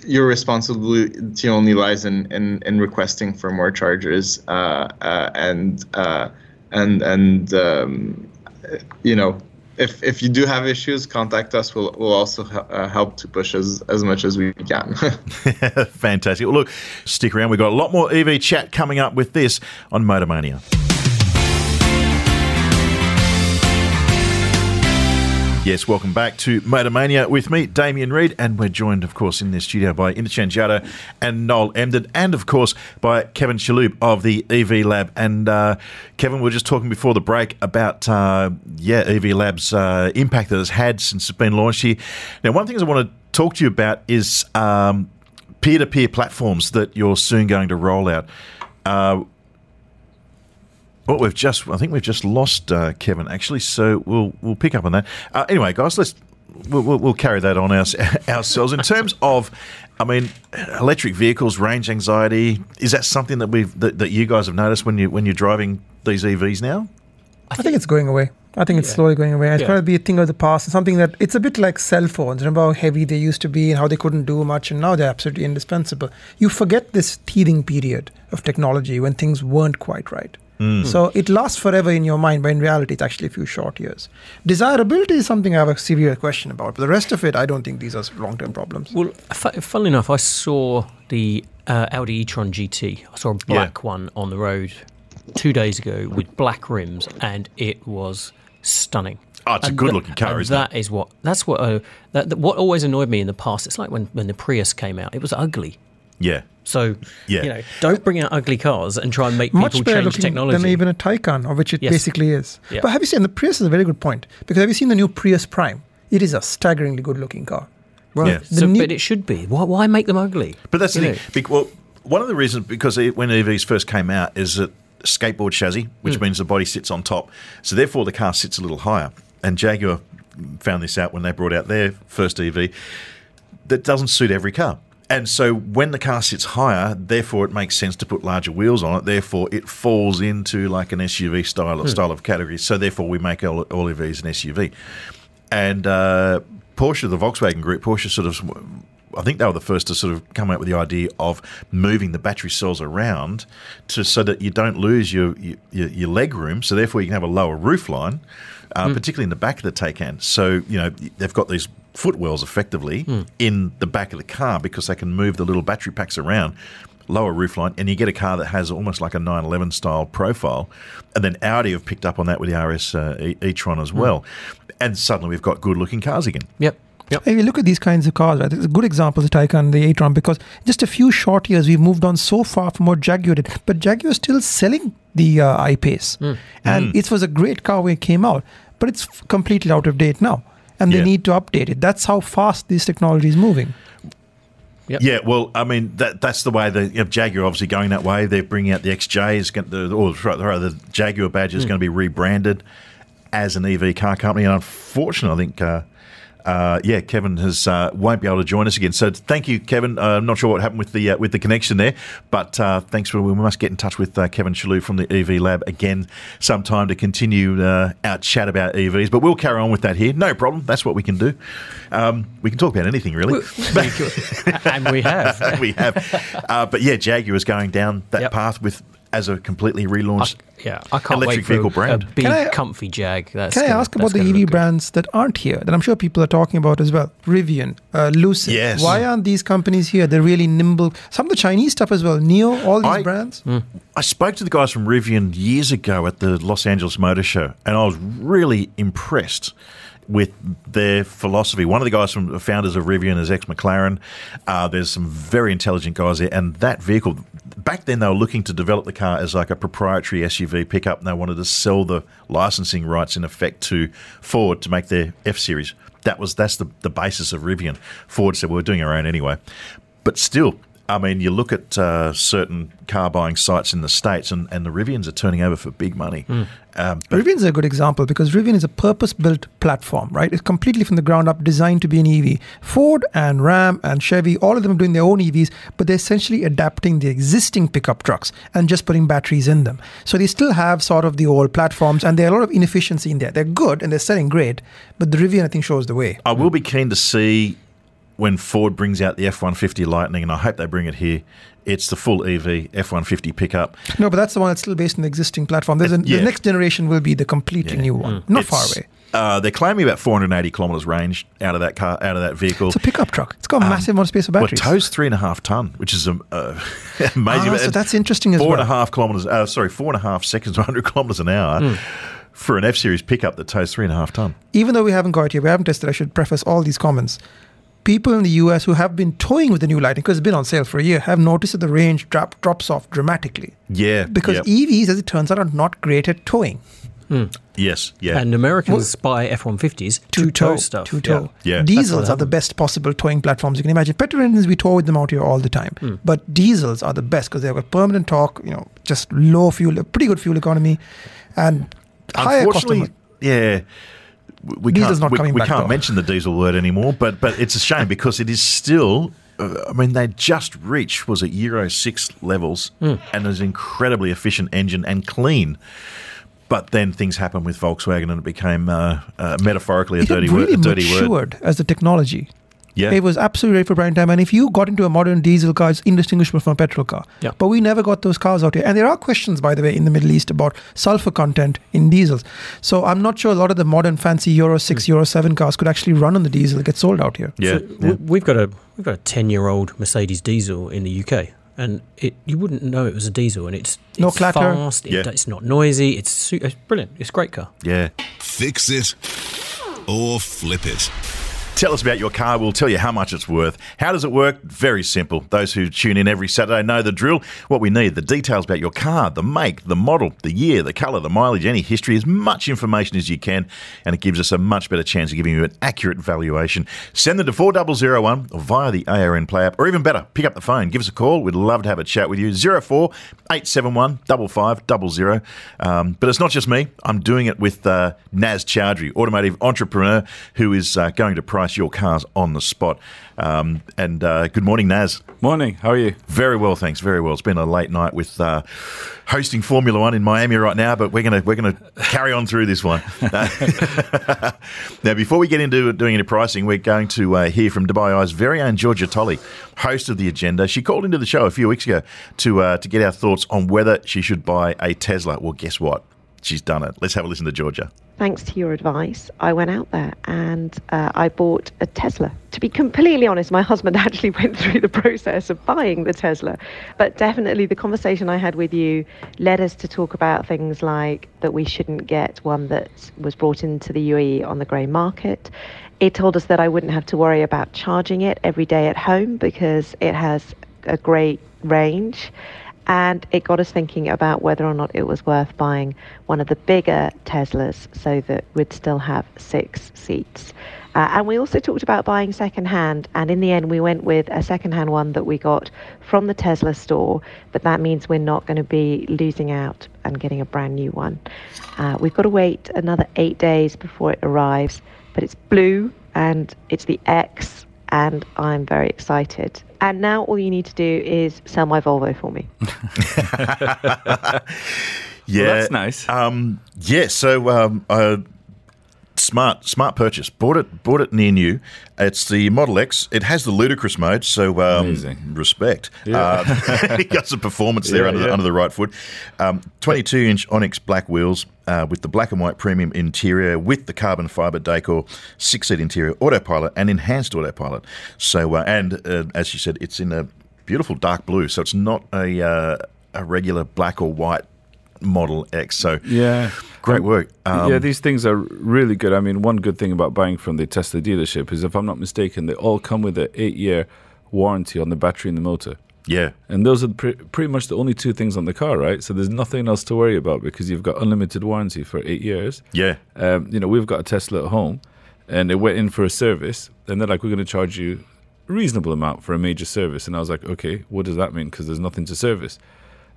your responsibility only lies in, in, in requesting for more chargers uh, uh, and uh, and and um, you know if if you do have issues, contact us. We'll we'll also uh, help to push as as much as we can. Fantastic. Well, look, stick around. We've got a lot more EV chat coming up with this on Motormania. Yes, welcome back to Motormania with me, Damien Reid, and we're joined, of course, in the studio by Interchange Jado and Noel Emden, and of course by Kevin Chalhoub of the EV Lab. And uh, Kevin, we are just talking before the break about uh, yeah, EV Lab's uh, impact that it's had since it's been launched here. Now, one thing I want to talk to you about is um, peer-to-peer platforms that you're soon going to roll out. Well, we've just, I think we've just lost uh, Kevin actually, so we'll we'll pick up on that. Uh, anyway, guys, let's we'll, we'll, carry that on our, ourselves. In terms of, I mean, electric vehicles, range anxiety, is that something that we've that, that you guys have noticed when you when you're driving these EVs now? I think, I think it's going away. I think it's yeah. slowly going away. It's yeah. going to be a thing of the past, something that it's a bit like cell phones. Remember how heavy they used to be and how they couldn't do much, and now they're absolutely indispensable. You forget this teething period of technology when things weren't quite right. Mm. So it lasts forever in your mind, but in reality, it's actually a few short years. Desirability is something I have a severe question about, but the rest of it, I don't think these are long term problems. Well, funnily enough, I saw the uh, Audi e-tron GT. I saw a black yeah. one on the road two days ago with black rims, and it was stunning. Oh, it's and a good-looking car, isn't that it? That is what. That's what. Uh, that, that, what always annoyed me in the past. It's like when when the Prius came out. It was ugly. Yeah. So, yeah. you know, don't bring out ugly cars and try and make Much people change technology. than even a Taycan, of which it yes. basically is. Yeah. But have you seen, the Prius is a very good point, because have you seen the new Prius Prime? It is a staggeringly good looking car. Right. Yeah. So, new- but it should be. Why, why make them ugly? But that's you the know? thing. Well, one of the reasons, because when EVs first came out, is that skateboard chassis, which mm. means the body sits on top. So therefore, the car sits a little higher. And Jaguar found this out when they brought out their first EV. That doesn't suit every car. And so when the car sits higher, therefore it makes sense to put larger wheels on it. Therefore, it falls into like an SUV style hmm. style of category. So therefore, we make all, all EVs an SUV. And uh, Porsche, the Volkswagen Group, Porsche sort of, I think they were the first to sort of come out with the idea of moving the battery cells around to so that you don't lose your your, your leg room. So therefore, you can have a lower roof line, uh, mm. particularly in the back of the Taycan. So you know they've got these footwells effectively mm. in the back of the car because they can move the little battery packs around lower roofline, and you get a car that has almost like a 911 style profile. And then Audi have picked up on that with the RS uh, e-tron as mm. well. And suddenly we've got good looking cars again. Yep. Yep. If you look at these kinds of cars, right, it's a good example the Taycan, the e-tron, because just a few short years we've moved on so far from what Jaguar did. But Jaguar is still selling the uh, I-Pace. Mm. And mm. it was a great car when it came out, but it's completely out of date now and they yeah. need to update it. That's how fast this technology is moving. Yep. Yeah, well, I mean that that's the way the you know, Jaguar obviously going that way. They're bringing out the XJ is going to, or the Jaguar badge is mm. going to be rebranded as an EV car company. And unfortunately, I think uh, uh, yeah, Kevin has uh, won't be able to join us again. So thank you, Kevin. Uh, I'm not sure what happened with the uh, with the connection there, but uh, thanks for we must get in touch with uh, Kevin Chalhoub from the EV Lab again sometime to continue uh, our chat about EVs. But we'll carry on with that here. No problem. That's what we can do. Um, we can talk about anything really. and we have. we have. Uh, but yeah, Jaguar is going down that Yep. path with as a completely relaunched Yeah, I can't electric wait for vehicle brand. a big, Can I- comfy Jag. That's Can I gonna- ask about the EV look good. brands that aren't here that I'm sure people are talking about as well? Rivian, uh, Lucid. Yes. Why aren't these companies here? They're really nimble. Some of the Chinese stuff as well. NIO, all these I- brands. I spoke to the guys from Rivian years ago at the Los Angeles Motor Show, and I was really impressed with their philosophy. One of the guys from the founders of Rivian is ex McLaren. Uh, there's some very intelligent guys there, and that vehicle. Back then, they were looking to develop the car as like a proprietary SUV pickup, and they wanted to sell the licensing rights in effect to Ford to make their F series. That was that's the the basis of Rivian. Ford said we're doing our own anyway, but still, I mean, you look at uh, certain car buying sites in the States, and, and the Rivians are turning over for big money. Um, but Rivian's a good example because Rivian is a purpose-built platform, right? It's completely from the ground up designed to be an EV. Ford and Ram and Chevy, all of them are doing their own EVs, but they're essentially adapting the existing pickup trucks and just putting batteries in them. So they still have sort of the old platforms, and there are a lot of inefficiency in there. They're good and they're selling great, but the Rivian I think shows the way. I will be keen to see when Ford brings out the F 150 Lightning, and I hope they bring it here. It's the full EV F 150 pickup. No, but that's the one that's still based on the existing platform. There's a, Yeah. The next generation will be the completely Yeah. new one, not far away. Uh, they're claiming about 480 kilometres range out of that car, out of that vehicle. It's a pickup truck. It's got a massive amount of space for Well, batteries. it tows three and a half ton, which is um, uh, amazing. Ah, so that's interesting as Four and well. half kilometres. Uh, sorry, four and a half seconds, 100 kilometres an hour Hmm. for an F series pickup that tows three and a half ton. even though we haven't got it here, we haven't tested, I should preface all these comments. People in the US who have been toying with the new Lightning, because it's been on sale for a year, have noticed that the range drop, drops off dramatically. Yeah, Because yep. EVs, as it turns out, are not great at towing. yes, yeah, And Americans buy F 150s to tow stuff. To tow. Yeah. Diesels are the best possible towing platforms you can imagine. Petrol engines, we tow with them out here all the time. Hmm. But diesels are the best because they have a permanent torque, you know, just low fuel, pretty good fuel economy, and higher cost Unfortunately, yeah. We- Diesel's can't, we, we can't though. mention the diesel word anymore, but but it's a shame because it is still. Uh, I mean, they just reached was it Euro six levels, Hmm. and was an incredibly efficient engine and clean. But then things happened with Volkswagen, and it became uh, uh, metaphorically a it dirty really word. A dirty matured word. as the technology. Yeah, It was absolutely ready for prime time. And if you got into a modern diesel car, it's indistinguishable from a petrol car. Yeah. But we never got those cars out here. And there are questions, by the way, in the Middle East about sulfur content in diesels. So I'm not sure a lot of the modern fancy Euro 6, hmm. Euro 7 cars could actually run on the diesel that gets sold out here. yeah, So w- we've got a we've got a ten year old Mercedes diesel in the UK, and it you wouldn't know it was a diesel, and it's, No clatter. fast. It, Yeah. It's not noisy. It's, su- it's brilliant. It's a great car. yeah. Fix it or flip it. Tell us about your car. We'll tell you how much it's worth. How does it work? Very simple. Those who tune in every Saturday know the drill. What we need the details about your car, the make, the model, the year, the colour, the mileage, any history, as much information as you can, and it gives us a much better chance of giving you an accurate valuation. Send them to 4001 or via the ARN Play app, or even better, pick up the phone. Give us a call. We'd love to have a chat with you. 04 871 5500. Um, but it's not just me. I'm doing it with uh, Naz Chowdhury, automotive entrepreneur who is uh, going to price your cars on the spot. Um, and uh, good morning, Naz. Morning. How are you? Very well, thanks. Very well. It's been a late night with uh, hosting Formula One in Miami right now, but we're gonna we're gonna carry on through this one. now, before we get into doing any pricing, we're going to uh, hear from Dubai Eye's very own Georgia Tolley, host of the Agenda. She called into the show a few weeks ago to uh, to get our thoughts on whether she should buy a Tesla. Well, guess what? She's done it. Let's have a listen to Georgia. thanks to your advice, I went out there and uh, I bought a Tesla. To be completely honest, my husband actually went through the process of buying the Tesla. But definitely the conversation I had with you led us to talk about things like that we shouldn't get one that was brought into the UAE on the grey market. It told us that I wouldn't have to worry about charging it every day at home because it has a great range and it got us thinking about whether or not it was worth buying one of the bigger Teslas so that we'd still have six seats. Uh, and we also talked about buying secondhand, and in the end, we went with a secondhand one that we got from the Tesla store, but that means we're not going to be losing out and getting a brand new one. Uh, we've got to wait another eight days before it arrives, but it's blue and it's the X, and I'm very excited. And now all you need to do is sell my Volvo for me. Yeah, Well, that's nice. Um, yeah, so um, uh, smart, smart purchase. Bought it, bought it near new. It's the Model X. It has the ludicrous mode, so um, Amazing. respect. Uh, he got some performance there Yeah, under, the, under the right foot. Um, 22 inch Onyx black wheels. Uh, with the black and white premium interior, with the carbon fibre decor, six seat interior, autopilot, and enhanced autopilot. So, uh, and uh, as you said, it's in a beautiful dark blue. So it's not a uh, a regular black or white Model X. So Yeah. Great work. Um, yeah, these things are really good. I mean, one good thing about buying from the Tesla dealership is, if I'm not mistaken, they all come with an eight-year warranty on the battery and the motor. yeah, And those are pre- pretty much the only two things on the car, right? So there's nothing else to worry about because you've got unlimited warranty for eight years. yeah, Um, you know, we've got a Tesla at home, and it went in for a service, and they're like, "We're going to charge you a reasonable amount for a major service," and I was like, "Okay, what does that mean?" Because there's nothing to service.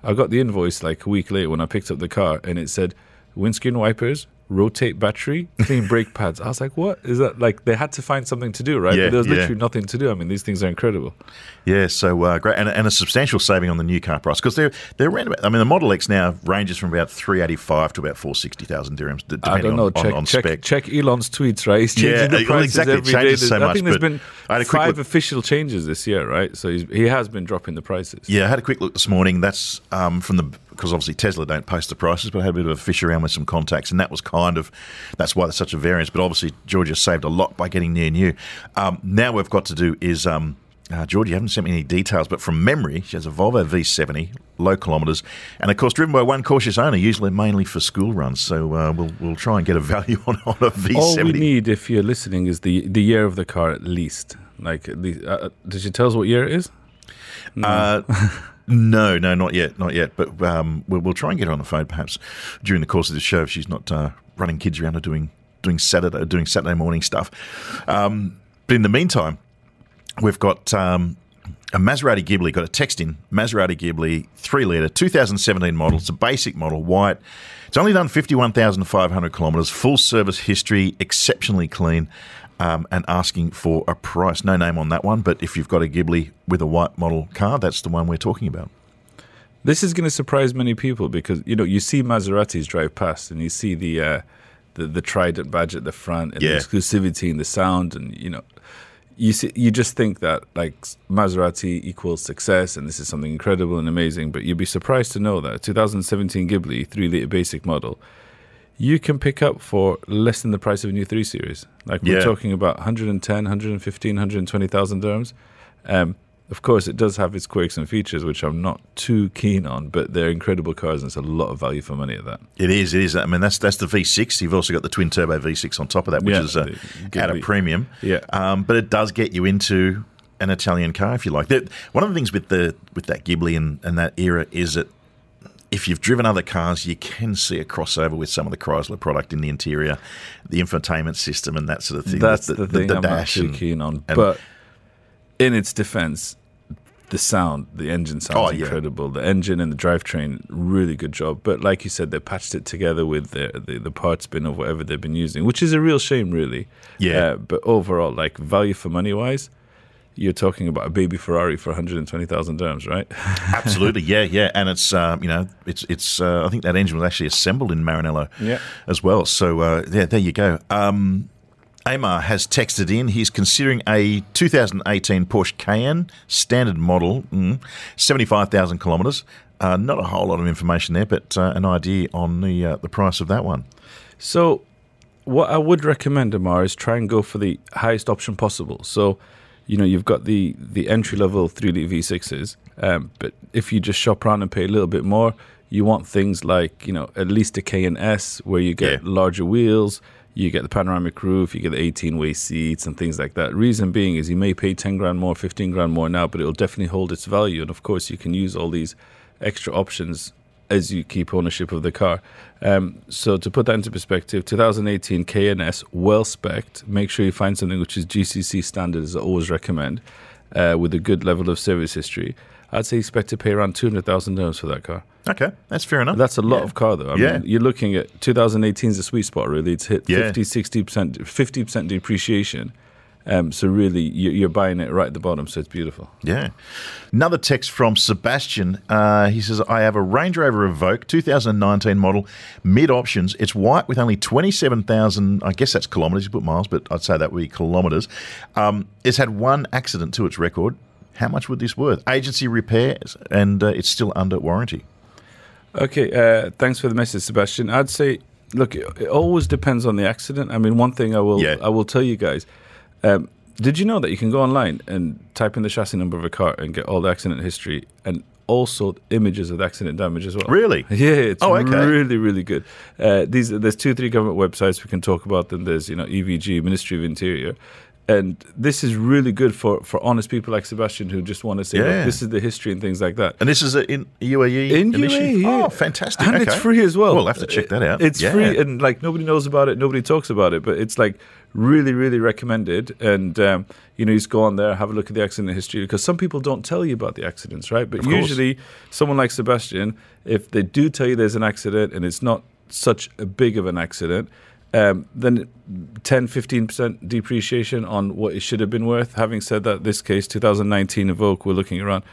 I got the invoice like a week later when I picked up the car, and it said windscreen wipers, rotate battery, clean brake pads. I was like, "What is that?" Like they had to find something to do, right? Yeah, but there was yeah. literally nothing to do. I mean, these things are incredible. yeah. So uh, great, and, and a substantial saving on the new car price because they're they're around about. I mean, the Model X now ranges from about three eighty five to about four sixty thousand dirhams, depending I don't know. on, check, on, on check, spec. check Elon's tweets, right? He's changing Yeah, the well, prices exactly. It every day. so I much, think there's been I had a quick five look- official changes this year, right? So he has been dropping the prices. Yeah, I had a quick look this morning. That's um, from the because obviously Tesla don't post the prices, but I had a bit of a fish around with some contacts, and that was kind of that's why there's such a variance. But obviously Georgia saved a lot by getting near new. Um, now we've got to do is. Um, uh, Georgia, you haven't sent me any details, but from memory, she has a Volvo V70, low kilometres, and of course driven by one cautious owner, usually mainly for school runs. So uh, we'll we'll try and get a value on, on a V70. All we need, if you're listening, is the the year of the car at least. Like, at least, uh, did she tell us what year it is? Uh, no, no, not yet, not yet. But um, we'll, we'll try and get her on the phone perhaps during the course of the show if she's not uh, running kids around or doing doing Saturday doing Saturday morning stuff. Um, but in the meantime, we've got. Um, a Maserati Ghibli got a text in Maserati Ghibli three litre 2017 model. It's a basic model, white. It's only done 51,500 kilometres, full service history, exceptionally clean, um, and asking for a price. No name on that one, but if you've got a Ghibli with a white model car, that's the one we're talking about. This is going to surprise many people because you know you see Maseratis drive past and you see the uh, the, the Trident badge at the front and Yeah. the exclusivity and the sound and you know you see you just think that like Maserati equals success and this is something incredible and amazing, but you'd be surprised to know that a 2017 Ghibli three liter basic model you can pick up for less than the price of a new 3 Series. Like we're Yeah. talking about 110, 115, 120,000 dirhams. Um, of course, it does have its quirks and features, which I'm not too keen on, but they're incredible cars and it's a lot of value for money at that. It is, it is. I mean, that's that's the V6. You've also got the twin turbo V6 on top of that, which Yeah, is uh, at a premium. Yeah. um, but it does get you into an Italian car if you like. One of the things with the with that Ghibli and, and that era is that if you've driven other cars, you can see a crossover with some of the Chrysler product in the interior, the infotainment system, and that sort of thing. That's the, thing I'm not dash too and- keen on. and- but in its defense, the sound, the engine sounds Oh, yeah. incredible. The engine and the drivetrain, really good job. But like you said, they patched it together with the, the, the parts bin of whatever they've been using, which is a real shame, really. Yeah. Uh, but overall, like value for money wise, you're talking about a baby Ferrari for 120,000 dirhams, right? Absolutely, yeah, yeah, and it's um, you know it's it's uh, I think that engine was actually assembled in Maranello, Yeah. as well. So uh, yeah, there you go. Um, Amar has texted in. He's considering a 2018 Porsche Cayenne standard model, mm, 75,000 kilometres. Uh, not a whole lot of information there, but uh, an idea on the uh, the price of that one. So, what I would recommend, Amar, is try and go for the highest option possible. So, you know, you've got the the entry level three liter V6s, um, but if you just shop around and pay a little bit more, you want things like you know at least a Cayenne S where you get Yeah. larger wheels. You get the panoramic roof, you get the 18 way seats and things like that. Reason being is you may pay 10 grand more, 15 grand more now, but it'll definitely hold its value. And of course, you can use all these extra options as you keep ownership of the car. Um, so to put that into perspective, 2018 Cayenne S, well spec'd. Make sure you find something which is GCC standard, as I always recommend, uh, with a good level of service history. I'd say expect to pay around 200,000 dirhams for that car. Okay, that's fair enough. That's a lot Yeah. of car, though. I Yeah. mean, you're looking at 2018 is a sweet spot, really. It's hit Yeah. 50, 60%, 50% depreciation. Um, so really, you- you're buying it right at the bottom, so it's beautiful. Yeah. Another text from Sebastian. Uh, he says, I have a Range Rover Evoque 2019 model, mid options. It's white with only 27,000, I guess that's kilometres, you put miles, but I'd say that would be kilometres. Um, it's had one accident to its record. How much would this worth? Agency repairs, and uh, it's still under warranty. Okay, uh, thanks for the message, Sebastian. I'd say, look, it it always depends on the accident. I mean, one thing I will Yeah. I will tell you guys. Um, did you know that you can go online and type in the chassis number of a car and get all the accident history and also images of the accident damage as well? Really? Yeah, it's Oh, okay. really, really good. Uh, these there's two, three government websites we can talk about them. There's you know EVG, Ministry of Interior, and this is really good for for honest people like Sebastian who just want to say, Yeah. this is the history and things like that. And this is a, in UAE? In initiative? UAE, yeah. Oh, fantastic. and okay. it's free as well. We'll have to check that out. It's Yeah. free, and like nobody knows about it, nobody talks about it, but it's like really, really recommended. And um, you know, you just go on there, have a look at the accident history because some people don't tell you about the accidents, right? But Of course. usually, someone like Sebastian, if they do tell you there's an accident and it's not such a big of an accident. Um, then 10 15% depreciation on what it should have been worth. Having said that, this case, 2019 Evoque, we're looking around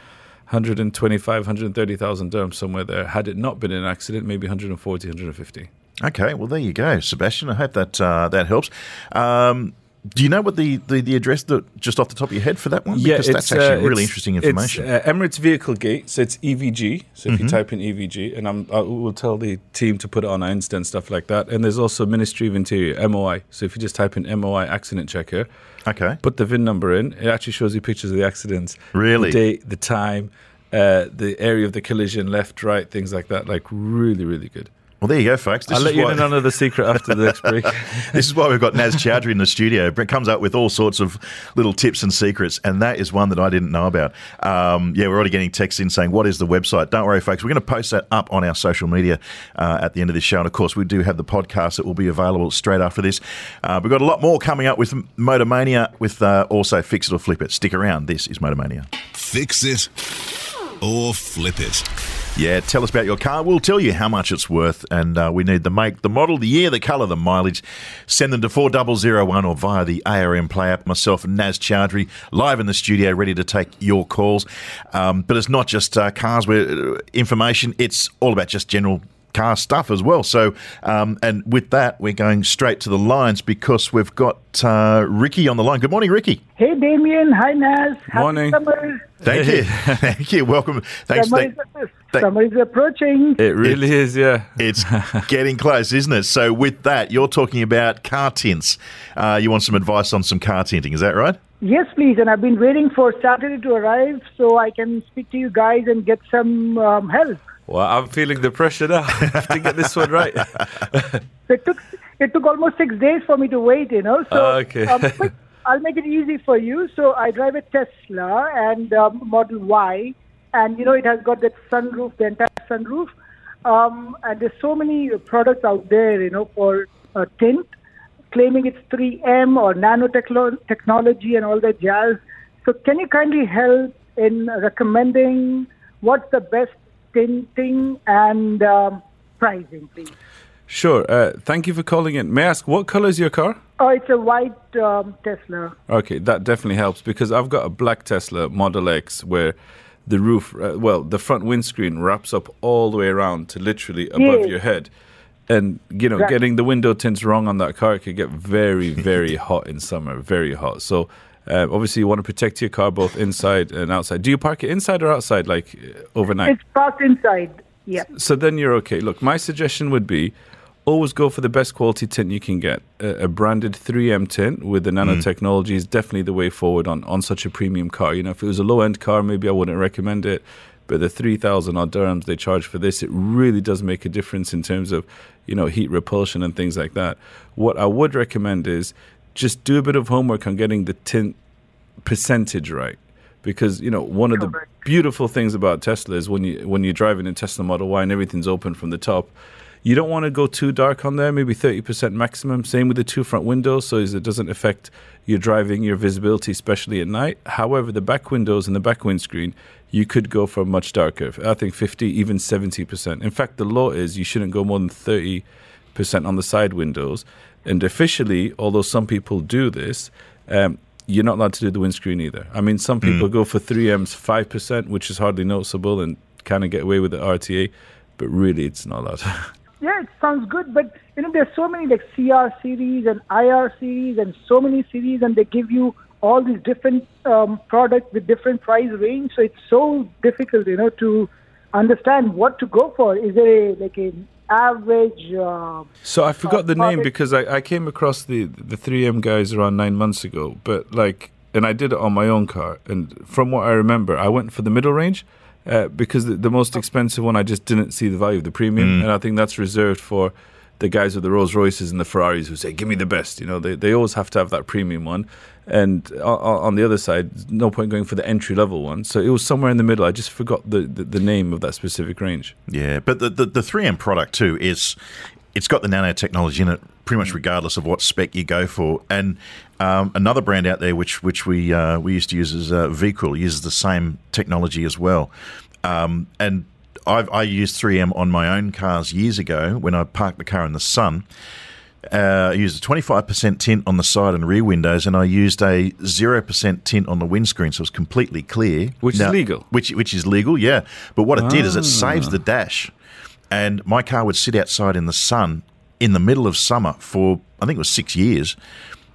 125, 130,000 dirhams somewhere there. Had it not been an accident, maybe 140, 150. Okay, well there you go, Sebastian. I hope that uh, that helps. Um, do you know what the, the, the address that just off the top of your head for that one? because that's actually really interesting information. It's uh, Emirates Vehicle Gate, so it's EVG. So Mm-hmm. if you type in EVG, and I'm, I will tell the team to put it on Insta and stuff like that. And there's also Ministry of Interior, MOI. So if you just type in MOI accident checker, okay, put the VIN number in, it actually shows you pictures of the accidents. Really? The date, the time, uh, the area of the collision, left, right, things like that. Like really, really good. Well there you go, folks. This I'll let you why- in on the secret after the next break. this is why we've got Naz Chowdhury in the studio. It comes up with all sorts of little tips and secrets, and that is one that I didn't know about. Um, yeah, we're already getting texts in saying, What is the website? Don't worry, folks. We're going to post that up on our social media uh, at the end of this show. And of course, we do have the podcast that will be available straight after this. Uh, we've got a lot more coming up with Motormania, with uh, also Fix It or Flip It. Stick around. This is Motormania. Fix it or flip it. Yeah, tell us about your car. We'll tell you how much it's worth, and uh, we need the make, the model, the year, the colour, the mileage. Send them to 4001 or via the ARN Play app. Myself and Naz Chowdhury live in the studio, ready to take your calls. Um, but it's not just uh, cars, where uh, information, it's all about just general car stuff as well. So, um, and with that, we're going straight to the lines because we've got uh, Ricky on the line. Good morning, Ricky. Hey, Damien. Hi, Naz. Happy Morning. Summer. Thank you. Thank you. Welcome. Thanks. Summer, Thank- is, thank- summer is approaching. It really is, yeah. It's getting close, isn't it? So, with that, you're talking about car tints. Uh, you want some advice on some car tinting, is that right? Yes, please. And I've been waiting for Saturday to arrive so I can speak to you guys and get some um, help. Well, I'm feeling the pressure now to get this one right. It took it took almost six days for me to wait, you know. So Ah, okay. um, I'll make it easy for you. So I drive a Tesla and um, Model Y, and you know it has got that sunroof, the entire sunroof. Um, and there's so many products out there, you know, for uh, tint, claiming it's 3M or nanotechnology and all that jazz. So can you kindly help in recommending what's the best tinting and um, pricing, please? Sure. Uh, thank you for calling in. May I ask, what color is your car? Oh, it's a white um, Tesla. Okay, that definitely helps because I've got a black Tesla Model X where the roof, uh, well, the front windscreen wraps up all the way around to literally above Yes. your head. And, you know, Right. getting the window tints wrong on that car could get very, very hot in summer, very hot. So, uh, obviously, you want to protect your car both inside and outside. Do you park it inside or outside, like uh, overnight? It's parked inside. Yeah. So then you're okay. Look, my suggestion would be always go for the best quality tint you can get. A, a branded 3M tint with the hmm. nanotechnology is definitely the way forward on, on such a premium car. You know, if it was a low end car, maybe I wouldn't recommend it. But the 3,000 odd dirhams they charge for this, it really does make a difference in terms of, you know, heat repulsion and things like that. What I would recommend is just do a bit of homework on getting the tint percentage right because you know one of the beautiful things about Tesla is when you when you're driving a Tesla Model Y and everything's open from the top you don't want to go too dark on there maybe 30% maximum same with the two front windows so as it doesn't affect your driving your visibility especially at night however the back windows and the back windscreen you could go for much darker I think 50 even 70% in fact the law is you shouldn't go more than 30 percent on the side windows. And officially, although some people do this, um, you're not allowed to do the windscreen either. I mean, some people go for 3M's 5%, which is hardly noticeable and kind of get away with the RTA, but really it's not allowed. Yeah, it sounds good, but you know, there's so many like CR series and IR series and so many series, and they give you all these different um, products with different price range. So it's so difficult, you know, to understand what to go for. Is there a, like an average? Uh, So I forgot the name because I, I came across the the 3M guys around nine months ago, but like, and I did it on my own car. And from what I remember, I went for the middle range uh, because the, the most expensive one I just didn't see the value of the premium, and I think that's reserved for the guys with the Rolls Royces and the Ferraris who say, "Give me the best." You know, they they always have to have that premium one. And on, on the other side, no point going for the entry level one. So it was somewhere in the middle. I just forgot the, the, the name of that specific range. Yeah, but the, the, the 3M product too is it's got the nanotechnology in it, pretty much regardless of what spec you go for. And um, another brand out there, which which we uh, we used to use is uh, V-Kool, uses the same technology as well. Um, and I've, I used 3M on my own cars years ago when I parked the car in the sun. Uh, I used a 25% tint on the side and rear windows, and I used a 0% tint on the windscreen, so it was completely clear. Which is legal. Which, which is legal, yeah. But what it did is it saves the dash. And my car would sit outside in the sun in the middle of summer for, I think it was six years.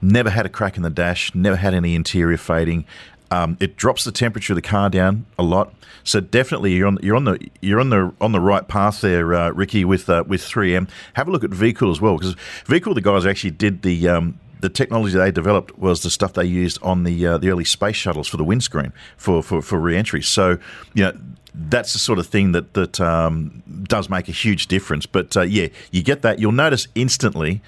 Never had a crack in the dash, never had any interior fading. Um, it drops the temperature of the car down a lot, so definitely you're on you're on the you're on the on the right path there, uh, Ricky, with uh, with 3M. Have a look at V-Kool as well, because V-Kool, the guys actually did the um, the technology they developed was the stuff they used on the uh, the early space shuttles for the windscreen for for, for re-entry. So you know that's the sort of thing that that um, does make a huge difference. But uh, yeah, you get that. You'll notice instantly.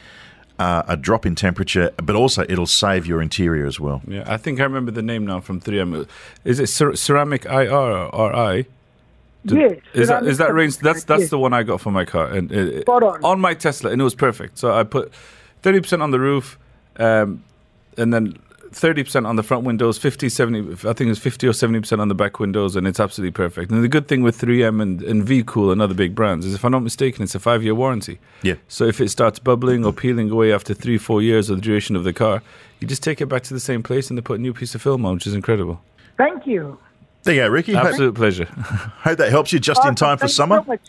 Uh, a drop in temperature, but also it'll save your interior as well. Yeah, I think I remember the name now from 3M. Is it cer- ceramic IR or RI? yes. Is that is that range? That's that's yes. the one I got for my car, and it, Spot on. on my Tesla, and it was perfect. So I put thirty percent on the roof, um, and then thirty percent on the front windows, 50, 70, I think it's fifty or seventy percent on the back windows, and it's absolutely perfect. And the good thing with 3M and, and V-Kool and other big brands is, if I'm not mistaken, it's a five year warranty. Yeah. So if it starts bubbling or peeling away after three, four years of the duration of the car, you just take it back to the same place and they put a new piece of film on, which is incredible. Thank you. There you go, Ricky. Hope, Absolute pleasure. hope that helps you just in time for Thank you summer. So much.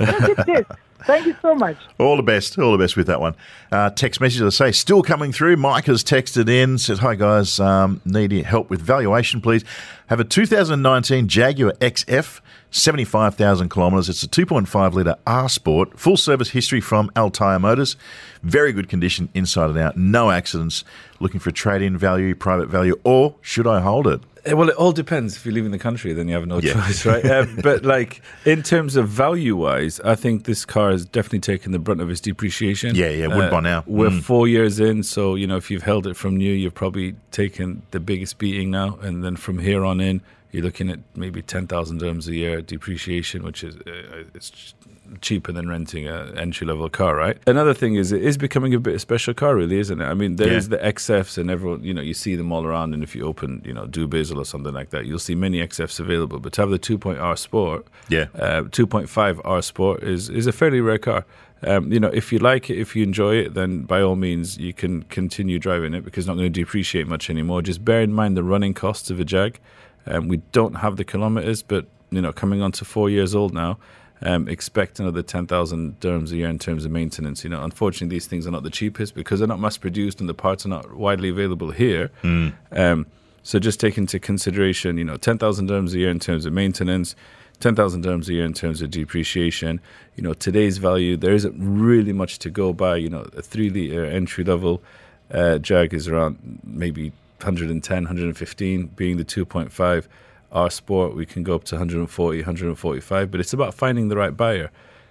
yes, it did. Thank you so much. All the best. All the best with that one. Uh, text message, I say, still coming through. Mike has texted in, says, Hi guys, um, need help with valuation, please. Have a 2019 Jaguar XF, 75,000 kilometres. It's a 2.5 litre R Sport, full service history from Al Tayer Motors. Very good condition inside and out, no accidents. Looking for trade in value, private value, or should I hold it? Eh, Well, it all depends. If you're leaving the country, then you have no Yeah. choice, right? um, but like in terms of value wise, I think this car has definitely taken the brunt of its depreciation. Yeah, yeah, would by now. We're Mm. four years in, so you know if you've held it from new, you've probably taken the biggest beating now, and then from here on in, you're looking at maybe ten thousand dirhams a year depreciation, which is uh, it's cheaper than renting an entry level car, right? Another thing is it is becoming a bit of a special car, really, isn't it? I mean, there Yeah. is the XFs, and everyone, you know, you see them all around, and if you open, you know, Dubizzle or something like that, you'll see many XFs available. But to have the 2.0 R Sport, Yeah. uh, 2.5 R Sport is is a fairly rare car. Um, you know, if you like it, if you enjoy it, then by all means you can continue driving it because it's not going to depreciate much anymore. Just bear in mind the running costs of a Jag. Um, we don't have the kilometers, but you know, coming on to four years old now, um, expect another ten thousand dirhams a year in terms of maintenance. You know, unfortunately, these things are not the cheapest because they're not mass produced and the parts are not widely available here. Um, so just take into consideration, you know, ten thousand dirhams a year in terms of maintenance, ten thousand dirhams a year in terms of depreciation. You know, today's value there isn't really much to go by. You know, a three liter entry level uh, Jag is around maybe 110, 115, being the 2.5. R Sport, we can go up to 140, 145, but it's about finding the right buyer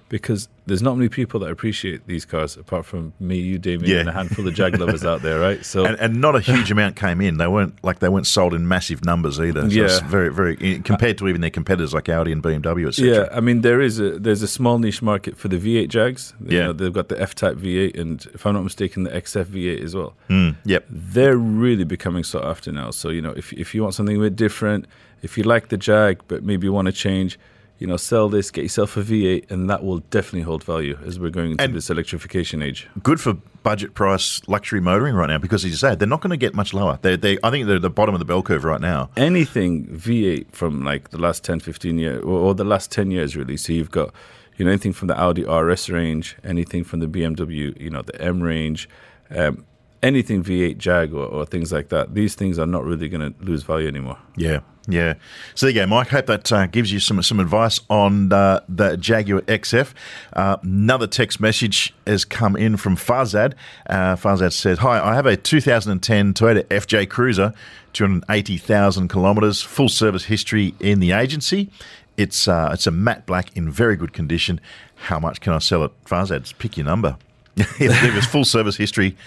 because there's not many people that appreciate these cars apart from me, you, Damien, Yeah. and a handful of Jag lovers out there, right? So And, and not a huge amount came in. They weren't like they weren't sold in massive numbers either. So Yeah. it's very, very compared to even their competitors like Audi and BMW, etc. Yeah, I mean there is a there's a small niche market for the V8 Jags. You Yeah. know, they've got the F-Type V8 and if I'm not mistaken the XF V8 as well. Mm, yep. They're really becoming sought after now. So you know if if you want something a bit different, if you like the Jag but maybe you want to change, you know, sell this, get yourself a V8, and that will definitely hold value as we're going into And- this electrification age. Good for budget price luxury motoring right now because, as you say, they're not going to get much lower. They, they, I think they're at the bottom of the bell curve right now. anything V8 from like the last 10, 15 years, or, or the last 10 years, really. So you've got, you know, anything from the Audi RS range, anything from the BMW, you know, the M range, um, anything V8 Jag or, or things like that. These things are not really going to lose value anymore. Yeah, yeah. So there you go, Mike. Hope that uh, gives you some some advice on the Jaguar XF. Uh, another text message has come in from Farzad. Uh, Farzad said, "Hi, I have a 2010 Toyota FJ Cruiser, 280,000 kilometres, full service history in the agency. It's uh, it's a matte black in very good condition. How much can I sell it? Farzad, pick your number. it was full service history."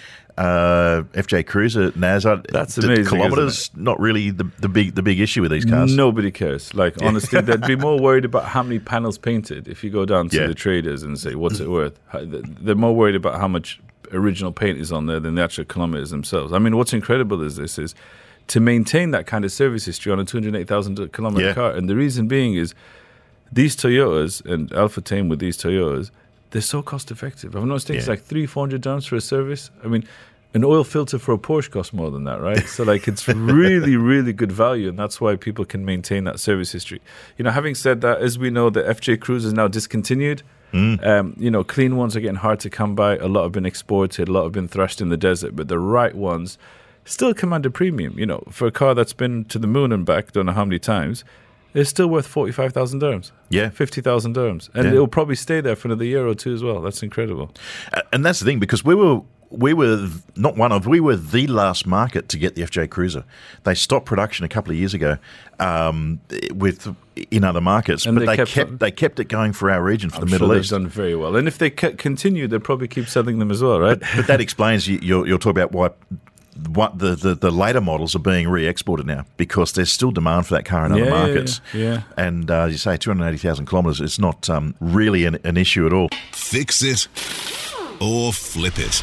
Uh, FJ Cruiser, Naz, I- That's the amazing, Kilometers, not really the, the big the big issue with these cars. Nobody cares. Like honestly, they'd be more worried about how many panels painted. If you go down to Yeah. the traders and say, "What's it worth?" They're more worried about how much original paint is on there than the actual kilometers themselves. I mean, what's incredible is this is to maintain that kind of service history on a 208,000 kilometer Yeah. car, and the reason being is these Toyotas and Al-Futtaim with these Toyotas, they're so cost effective. I've noticed it's Yeah. like three, four hundred dollars for a service. I mean, an oil filter for a Porsche costs more than that, right? So like it's really, really good value, and that's why people can maintain that service history. You know, having said that, as we know, the FJ Cruise is now discontinued. Um, you know, clean ones are getting hard to come by. A lot have been exported. A lot have been thrashed in the desert, but the right ones still command a premium. You know, for a car that's been to the moon and back, don't know how many times, it's still worth forty five thousand dirhams. Yeah. fifty thousand dirhams, and Yeah. it'll probably stay there for another year or two as well. That's incredible. And that's the thing because we were we were not one of we were the last market to get the FJ Cruiser. They stopped production a couple of years ago um, with in other markets, And but they they, kept kept, they kept it going for our region for I'm the Middle sure East. they've done very well, and if they c- continue, they'll probably keep selling them as well, right? But that explains you, you're, you're talking about why. What the, the, the later models are being re-exported now because there's still demand for that car in other Yeah, yeah, markets. yeah, yeah. And uh, as you say, 280,000 kilometres, it's not um, really an, an issue at all. Fix it or flip it.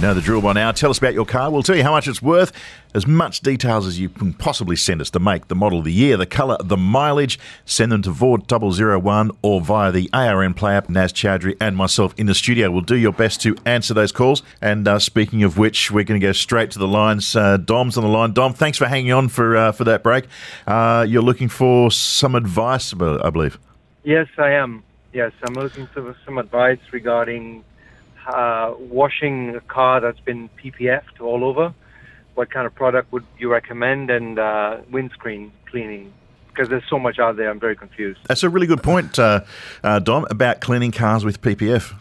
Know the drill by now. Tell us about your car. We'll tell you how much it's worth. As much details as you can possibly send us the make, the model, of the year, the colour, the mileage. Send them to Vord 001 or via the ARN Play app. Naz Chowdhury and myself in the studio will do your best to answer those calls. And uh, speaking of which, we're going to go straight to the lines. Uh, Dom's on the line. Dom, thanks for hanging on for uh, for that break. Uh, you're looking for some advice, I believe. Yes, I am. Yes, I'm looking for some advice regarding uh, washing a car that's been PPF'd all over. What kind of product would you recommend and uh, windscreen cleaning? Because there's so much out there, I'm very confused. That's a really good point, uh, uh, Dom, about cleaning cars with PPF,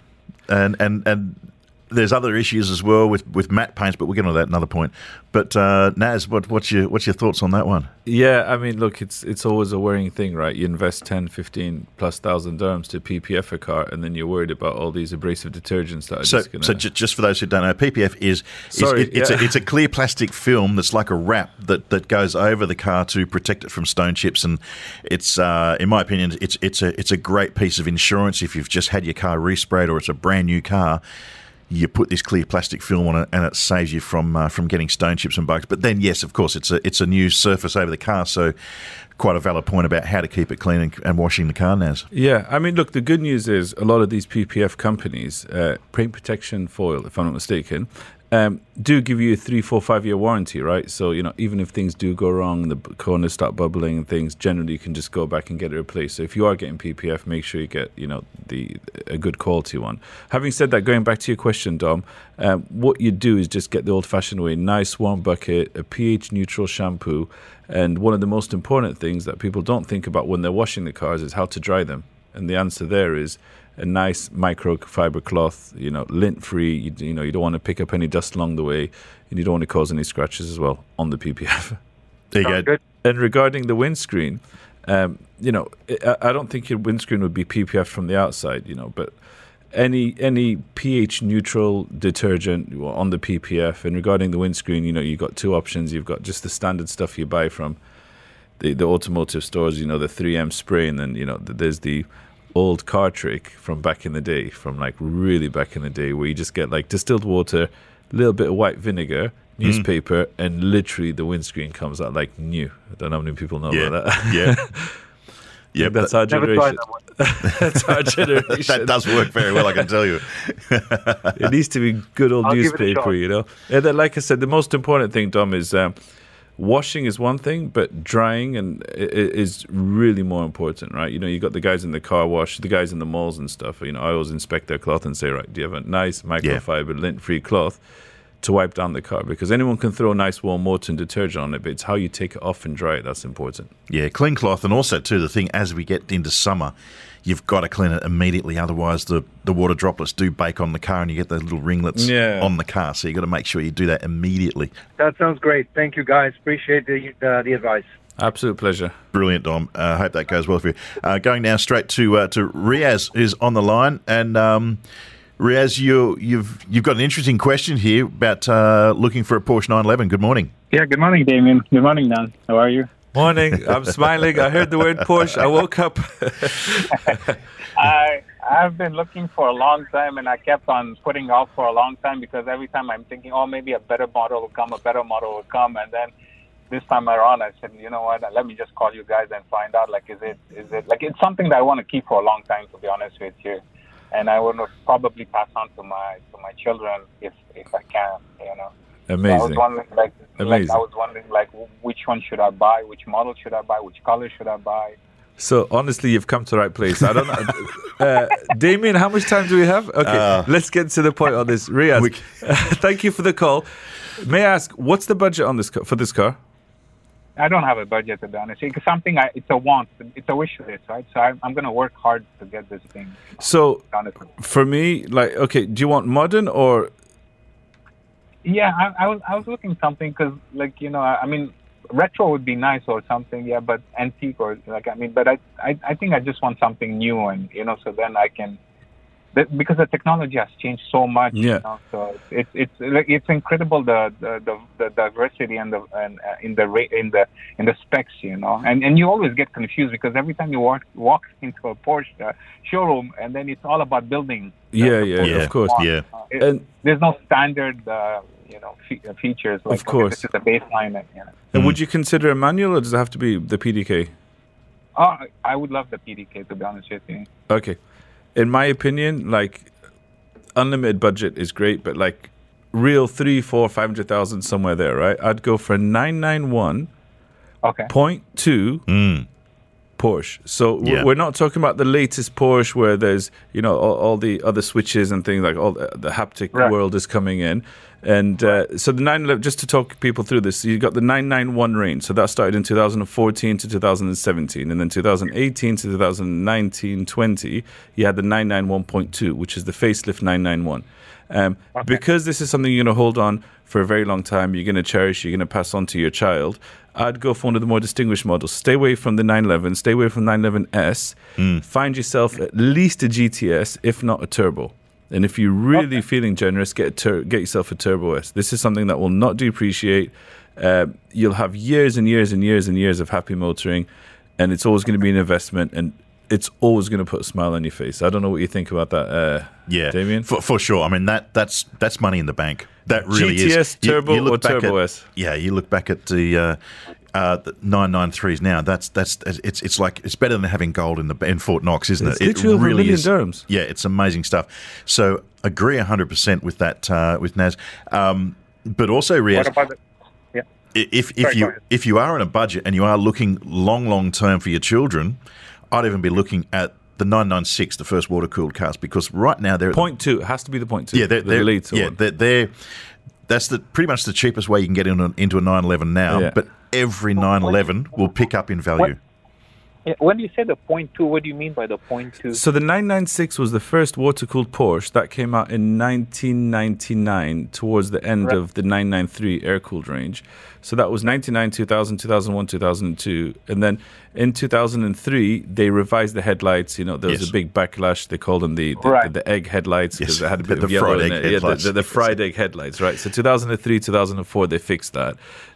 and and and there's other issues as well with, with matte paints, but we'll get on that another point. But uh, Naz, what, what's your what's your thoughts on that one? Yeah, I mean, look, it's it's always a worrying thing, right? You invest 10, 15 plus thousand dirhams to PPF a car, and then you're worried about all these abrasive detergents that are So, just going so ju- just for those who don't know, PPF is, is Sorry, it- it's, yeah. a, it's a clear plastic film that's like a wrap that, that goes over the car to protect it from stone chips, and it's uh, in my opinion, it's it's a it's a great piece of insurance if you've just had your car resprayed or it's a brand new car. You put this clear plastic film on it, and it saves you from uh, from getting stone chips and bugs. But then, yes, of course, it's a it's a new surface over the car, so quite a valid point about how to keep it clean and, and washing the car, Naz. Yeah, I mean, look, the good news is a lot of these PPF companies, uh, paint protection foil, if I'm not mistaken, um, do give you a three, four, five year warranty, right? So, you know, even if things do go wrong, the corners start bubbling and things, generally you can just go back and get it replaced. So if you are getting PPF, make sure you get, you know, the a good quality one. Having said that, going back to your question, Dom, um, what you do is just get the old fashioned way nice warm bucket, a pH neutral shampoo, and one of the most important things that people don't think about when they're washing the cars is how to dry them. And the answer there is a nice microfiber cloth, you know, lint free. You, you know, you don't want to pick up any dust along the way, and you don't want to cause any scratches as well on the PPF. There you go. good. And regarding the windscreen, um, you know, I, I don't think your windscreen would be PPF from the outside, you know, but any any pH neutral detergent on the PPF. And regarding the windscreen, you know, you've got two options. You've got just the standard stuff you buy from the, the automotive stores, you know, the 3M spray, and then, you know, th- there's the old car trick from back in the day, from like really back in the day, where you just get like distilled water, a little bit of white vinegar, newspaper, and literally the windscreen comes out like new. I don't know how many people know Yeah, about that. yeah. Yeah, that's our generation. that that's our generation. that does work very well, I can tell you. it needs to be good old I'll give it a newspaper, you know. And then, like I said, the most important thing, Dom, is um, washing is one thing, but drying and is really more important, right? You know, you got the guys in the car wash, the guys in the malls and stuff. You know, I always inspect their cloth and say, right, do you have a nice microfiber lint-free cloth? To wipe down the car because anyone can throw nice warm water and detergent on it, but it's how you take it off and dry it that's important. Yeah, clean cloth, and also too the thing as we get into summer, you've got to clean it immediately. Otherwise, the, the water droplets do bake on the car, and you get those little ringlets Yeah. on the car. So you have got to make sure you do that immediately. That sounds great. Thank you, guys. Appreciate the uh, the advice. Absolute pleasure. Brilliant, Dom. I uh, hope that goes well for you. Uh, going now straight to uh, to Riaz is on the line, and um, Riaz, you you've you've got an interesting question here about uh, looking for a Porsche 911. Good morning. Yeah, good morning, Damien. Good morning, Dan. How are you? Morning. I'm smiling. I heard the word Porsche. I woke up. I I've been looking for a long time, and I kept on putting off for a long time because every time I'm thinking, oh, maybe a better model will come, a better model will come, and then this time around, I said, you know what? Let me just call you guys and find out. Like, is it is it like it's something that I want to keep for a long time, to be honest with you, and I would probably pass on to my to my children if if I can, you know. So I was Amazing. wondering, like, like Amazing. I was wondering, like, which one should I buy? Which model should I buy? Which color should I buy? So honestly, you've come to the right place. I don't know, uh, Damien. How much time do we have? Okay, Uh, let's get to the point on this. Riaz, we- thank you for the call. May I ask, what's the budget on this for this car? I don't have a budget to be honest. It's something I, it's a want, it's a wish list, right? So I'm, I'm going to work hard to get this thing. So Honestly, for me, like, okay, do you want modern or yeah, I, I was I was looking something because like you know I, I mean retro would be nice or something, yeah, but antique or like I mean, but I, I I think I just want something new and you know so then I can. That- Because the technology has changed so much, Yeah. you know, so it's it's like it's incredible the the, the, the diversity and the and uh, in the ra- in the in the specs, you know, and and you always get confused because every time you walk walk into a Porsche uh, showroom and then it's all about building. the- yeah, yeah, of course. Yeah. Uh, it- And there's no standard, uh, you know, fe- uh, features. Like, Of course. This is the baseline. And, you know. and would you consider a manual or does it have to be the PDK? Oh, I- I would love the PDK to be honest with you. Okay. In my opinion, like unlimited budget is great, but like real three, four, five hundred thousand somewhere there, right? I'd go for nine nine one Okay. point two Mm. Porsche. So Yeah. we're not talking about the latest Porsche where there's you know all, all the other switches and things like all the, the haptic Right. world is coming in. And uh, so the 911, just to talk people through this, you got the 991 range. So that started in 2014 to 2017. And then 2018 to 2019 20, you had the 991.2, which is the facelift 991. Um, Because this is something you're going to hold on for a very long time, you're going to cherish, you're going to pass on to your child, I'd go for one of the more distinguished models. Stay away from the 911, stay away from 911S. Find yourself at least a GTS, if not a turbo. And if you're really feeling generous, get a tur- get yourself a Turbo S. This is something that will not depreciate. Uh, you'll have years and years and years and years of happy motoring, and it's always going to be an investment, and it's always going to put a smile on your face. I don't know what you think about that, uh, Yeah, Damien. for, for sure. I mean that that's that's money in the bank. That really GTS is. You- Turbo you look or Turbo at- S? Yeah, you look back at the. Uh, uh, the 993s now. That's that's it's it's like it's better than having gold in the in Fort Knox, isn't It's it? literally over a million dirhams. Yeah, it's amazing stuff. So agree hundred percent with that uh, with Naz, um, but also Riaz, What about yeah. If if Sorry, you ahead. if you are on a budget and you are looking long long term for your children, I'd even be looking at the 996, the first water cooled cars, because right now they're Point two it has to be the point two. yeah, they're, the they're, yeah, they're, they're that's the pretty much the cheapest way you can get into, into a 911 now. Yeah. But every 911 will pick up in value. Yeah, When you say the point two, what do you mean by the point two? So the 996 was the first water-cooled Porsche that came out in 1999 towards the end Right. of the 993 air-cooled range. So that was 99, 2000, 2001, 2002. And then in 2003, they revised the headlights. You know, there was Yes. a big backlash. They called them the, the, Right. the, the egg headlights because Yes, they had a bit the of yellow fried in egg it. Yeah, the, headlights. the, the fried egg headlights, right? So 2003, 2004, they fixed that.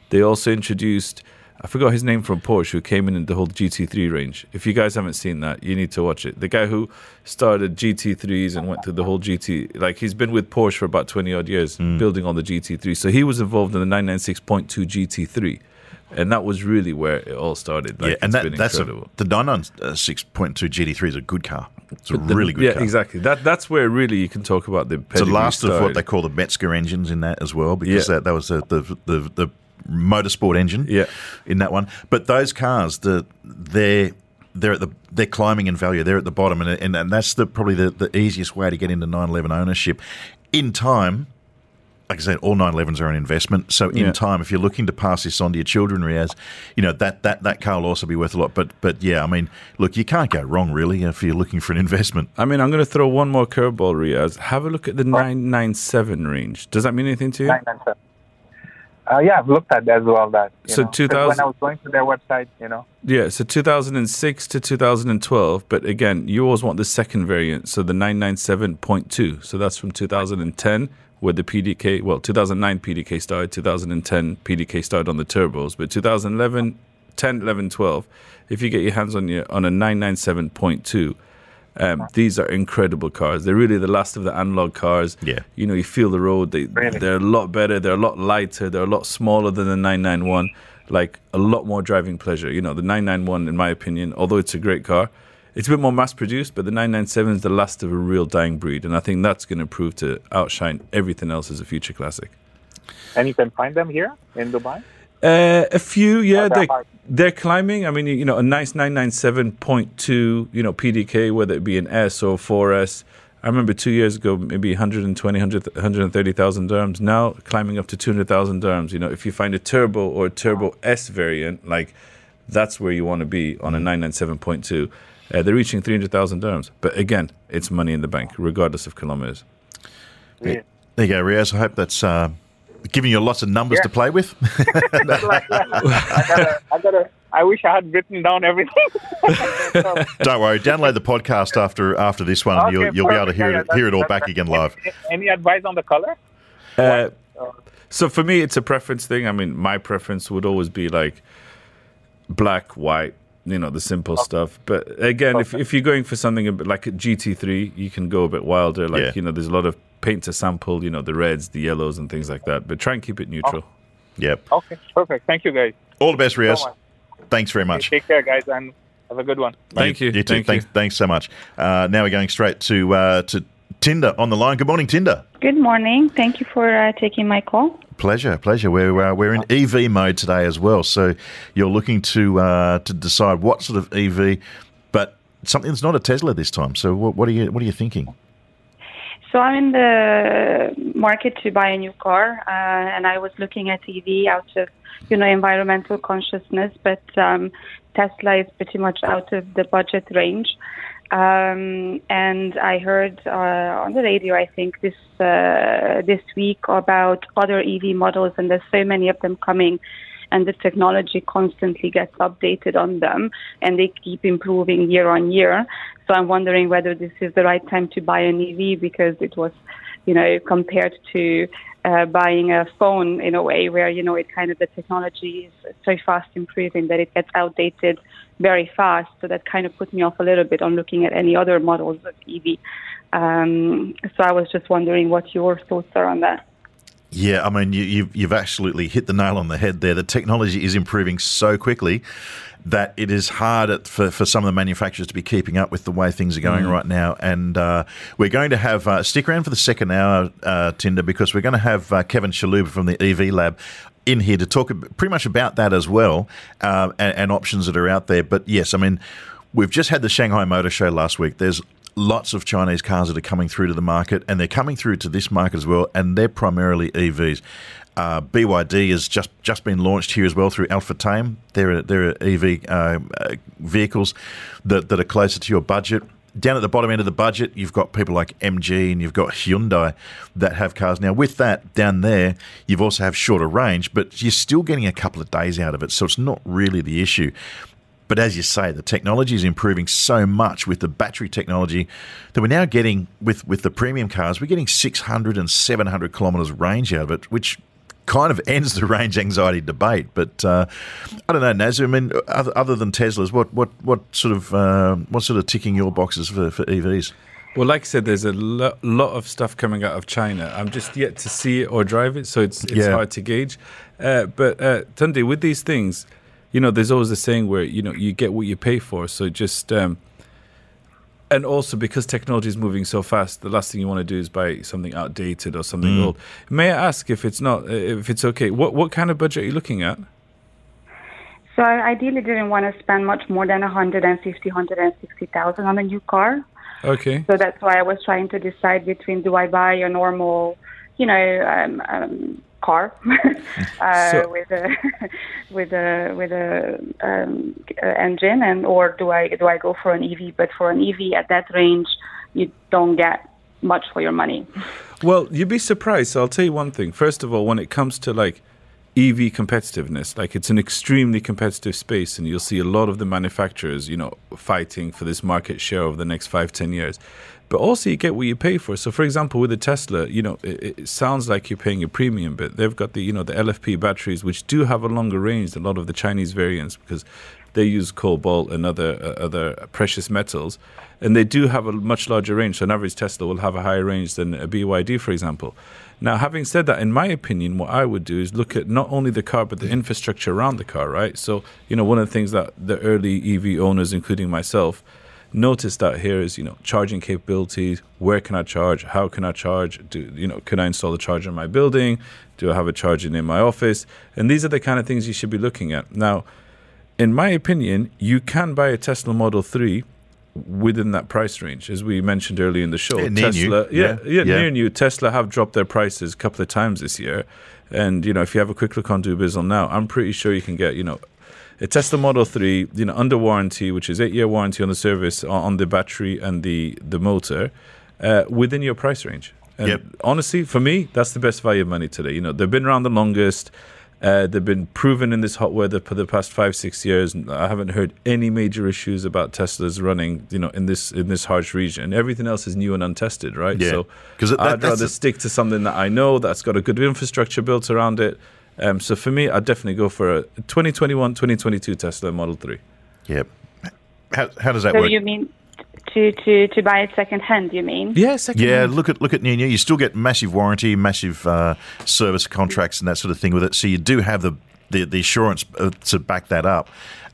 They also introduced... I forgot his name from Porsche, who came in in the whole GT3 range. If you guys haven't seen that, you need to watch it. The guy who started GT3s and went through the whole GT, like he's been with Porsche for about 20 odd years, hmm. building on the GT3. So he was involved in the 996.2 GT3, and that was really where it all started. Like, yeah, and it's that, that's a, incredible. the 996.2 GT3 is a good car. It's a the- really good car. yeah, car. exactly. That that's where really you can talk about the. It's the last of what they call the Mezger engines in that as well, because Yeah. that, that was the, the, the, the motorsport engine Yeah. in that one. But those cars, the they're they're at the they're climbing in value. They're at the bottom, and and, and that's the probably the, the easiest way to get into 911 ownership. In time, like I said, all 911s are an investment. So in Yeah. time, if you're looking to pass this on to your children, Riaz, you know that that that car will also be worth a lot. But but yeah, I mean, look, you can't go wrong really if you're looking for an investment. I mean, I'm going to throw one more curveball, Riaz. Have a look at the 997 range. Does that mean anything to you? 997. Uh, yeah, I've looked at that as well that. So know, 'cause 2000 When I was going to their website, you know. Yeah, so 2006 to 2012, but again, you always want the second variant, so the 997.2. So that's from 2010, where the PDK, well, 2009 PDK started, 2010 PDK started on the turbos, but 2011, 10, 11, 12, if you get your hands on your on a 997.2, um, these are incredible cars. They're really the last of the analog cars. Yeah. You know, you feel the road. They they're a lot better. They're a lot lighter. They're a lot smaller than the 991. Like a lot more driving pleasure. You know, the 991, in my opinion, although it's a great car, it's a bit more mass produced. But the 997 is the last of a real dying breed, and I think that's going to prove to outshine everything else as a future classic. And you can find them here in Dubai. Uh, a few, yeah, they're they're, climbing. I mean, you know, a nice 997.2, you know, PDK, whether it be an S or 4S. I remember two years ago, maybe 120, 100, 130,000 dirhams. Now climbing up to 200,000 dirhams. You know, if you find a turbo or a turbo S variant, like that's where you want to be on a 997.2. Uh, they're reaching 300,000 dirhams. But again, it's money in the bank, regardless of kilometers. There you go, Riaz. I hope that's uh, giving you lots of numbers Yeah. to play with. Like, yeah, I gotta, I gotta. I wish I had written down everything. Don't worry. Download the podcast after after this one. Okay, you'll you'll be able to hear Yeah, it yeah, hear it all back again live. Any advice on the color? Uh, so for me, it's a preference thing. I mean, my preference would always be like black, white, you know, the simple stuff. But again, if, if you're going for something a bit like a GT3, you can go a bit wilder. Like, Yeah. you know, there's a lot of paint to sample, you know, the reds, the yellows, and things like that. But try and keep it neutral. Yep. Okay, perfect. Thank you, guys. All the best, Riaz. So. Thanks very much. Take care, guys, and have a good one. Thank you. You too. Thank thanks, you. thanks so much. Uh, now we're going straight to uh, to Tunde on the line. Good morning, Tunde. Good morning. Thank you for uh, taking my call. Pleasure, pleasure. We're uh, we're in EV mode today as well. So you're looking to uh, to decide what sort of EV, but something that's not a Tesla this time. So what, what are you what are you thinking? So I'm in the market to buy a new car, uh, and I was looking at EV out of, you know, environmental consciousness, but um, Tesla is pretty much out of the budget range. Um, and I heard uh, on the radio, I think this uh, this week about other EV models, and there's so many of them coming, and the technology constantly gets updated on them, and they keep improving year on year. So I'm wondering whether this is the right time to buy an EV because it was, you know, compared to uh, buying a phone in a way where you know it kind of the technology is so fast improving that it gets outdated very fast. So that kind of put me off a little bit on looking at any other models of EV. Um, so I was just wondering what your thoughts are on that. Yeah, I mean, you, you've you've absolutely hit the nail on the head there. The technology is improving so quickly that it is hard at, for for some of the manufacturers to be keeping up with the way things are going Mm. right now. And uh, we're going to have uh, stick around for the second hour, uh, Tunde, because we're going to have uh, Kevin Chalhoub from the EV Lab in here to talk pretty much about that as well uh, and, and options that are out there. But yes, I mean, we've just had the Shanghai Motor Show last week. There's lots of Chinese cars that are coming through to the market, and they're coming through to this market as well, and they're primarily EVs. Uh, BYD has just just been launched here as well through Al-Futtaim. They're they're EV uh, uh, vehicles that that are closer to your budget. Down at the bottom end of the budget, you've got people like MG and you've got Hyundai that have cars. Now, with that down there, you've also have shorter range, but you're still getting a couple of days out of it, so it's not really the issue. But as you say, the technology is improving so much with the battery technology that we're now getting with, with the premium cars, we're getting 600 and 700 kilometres range out of it, which kind of ends the range anxiety debate. But uh, I don't know, Naz. I mean, other, other than Teslas, what what what sort of uh, what sort of ticking your boxes for, for EVs? Well, like I said, there's a lo- lot of stuff coming out of China. I'm just yet to see it or drive it, so it's it's Yeah. hard to gauge. Uh, but uh, Tunde, with these things, you know, there's always a saying where you know you get what you pay for. So just um, and also because technology is moving so fast, the last thing you want to do is buy something outdated or something Mm. old. May I ask if it's not, uh, if it's okay? What what kind of budget are you looking at? So I ideally didn't want to spend much more than 150, 160,000 on a new car. Okay. So that's why I was trying to decide between do I buy a normal, you know, um, um, car uh, So- with a with a with a um, uh, engine, and or do I do I go for an EV? But for an EV at that range, you don't get much for your money. Well, you'd be surprised. So I'll tell you one thing. First of all, when it comes to like EV competitiveness, like it's an extremely competitive space, and you'll see a lot of the manufacturers, you know, fighting for this market share over the next five, ten years. But also, you get what you pay for. So, for example, with a Tesla, you know, it, it sounds like you're paying a premium, but they've got the, you know, the LFP batteries, which do have a longer range than a lot of the Chinese variants because they use cobalt and other uh, other precious metals, and they do have a much larger range. So an average Tesla will have a higher range than a BYD, for example. Now, having said that, in my opinion, what I would do is look at not only the car but the infrastructure around the car. Right. So you know, one of the things that the early EV owners, including myself, noticed out here is you know charging capabilities. Where can I charge? How can I charge? Do you know? Can I install a charger in my building? Do I have a charger in my office? And these are the kind of things you should be looking at now in my opinion, you can buy a Tesla Model 3 within that price range, as we mentioned earlier in the show. Yeah, near new. Tesla, yeah, Yeah, yeah, near new. Tesla have dropped their prices a couple of times this year. And, you know, if you have a quick look on Dubizzle now, I'm pretty sure you can get, you know, a Tesla Model 3, you know, under warranty, which is eight year warranty on the service, on, the battery and the, the motor, uh, within your price range. And Yep. honestly, for me, that's the best value of money today. You know, they've been around the longest. Uh, they've been proven in this hot weather for the past five, six years. I haven't heard any major issues about Teslas running, you know, in this in this harsh region. Everything else is new and untested, right? Yeah. So that- I'd rather the- stick to something that I know that's got a good infrastructure built around it. Um, so for me, I'd definitely go for a 2021, 2022 Tesla Model 3. Yep. How, how does that work? so work? you mean to, to, to buy it second hand? You mean? Yeah, second Yeah, look at look at new new. You still get massive warranty, massive uh, service contracts, and that sort of thing with it. So you do have the the, the assurance uh, to back that up.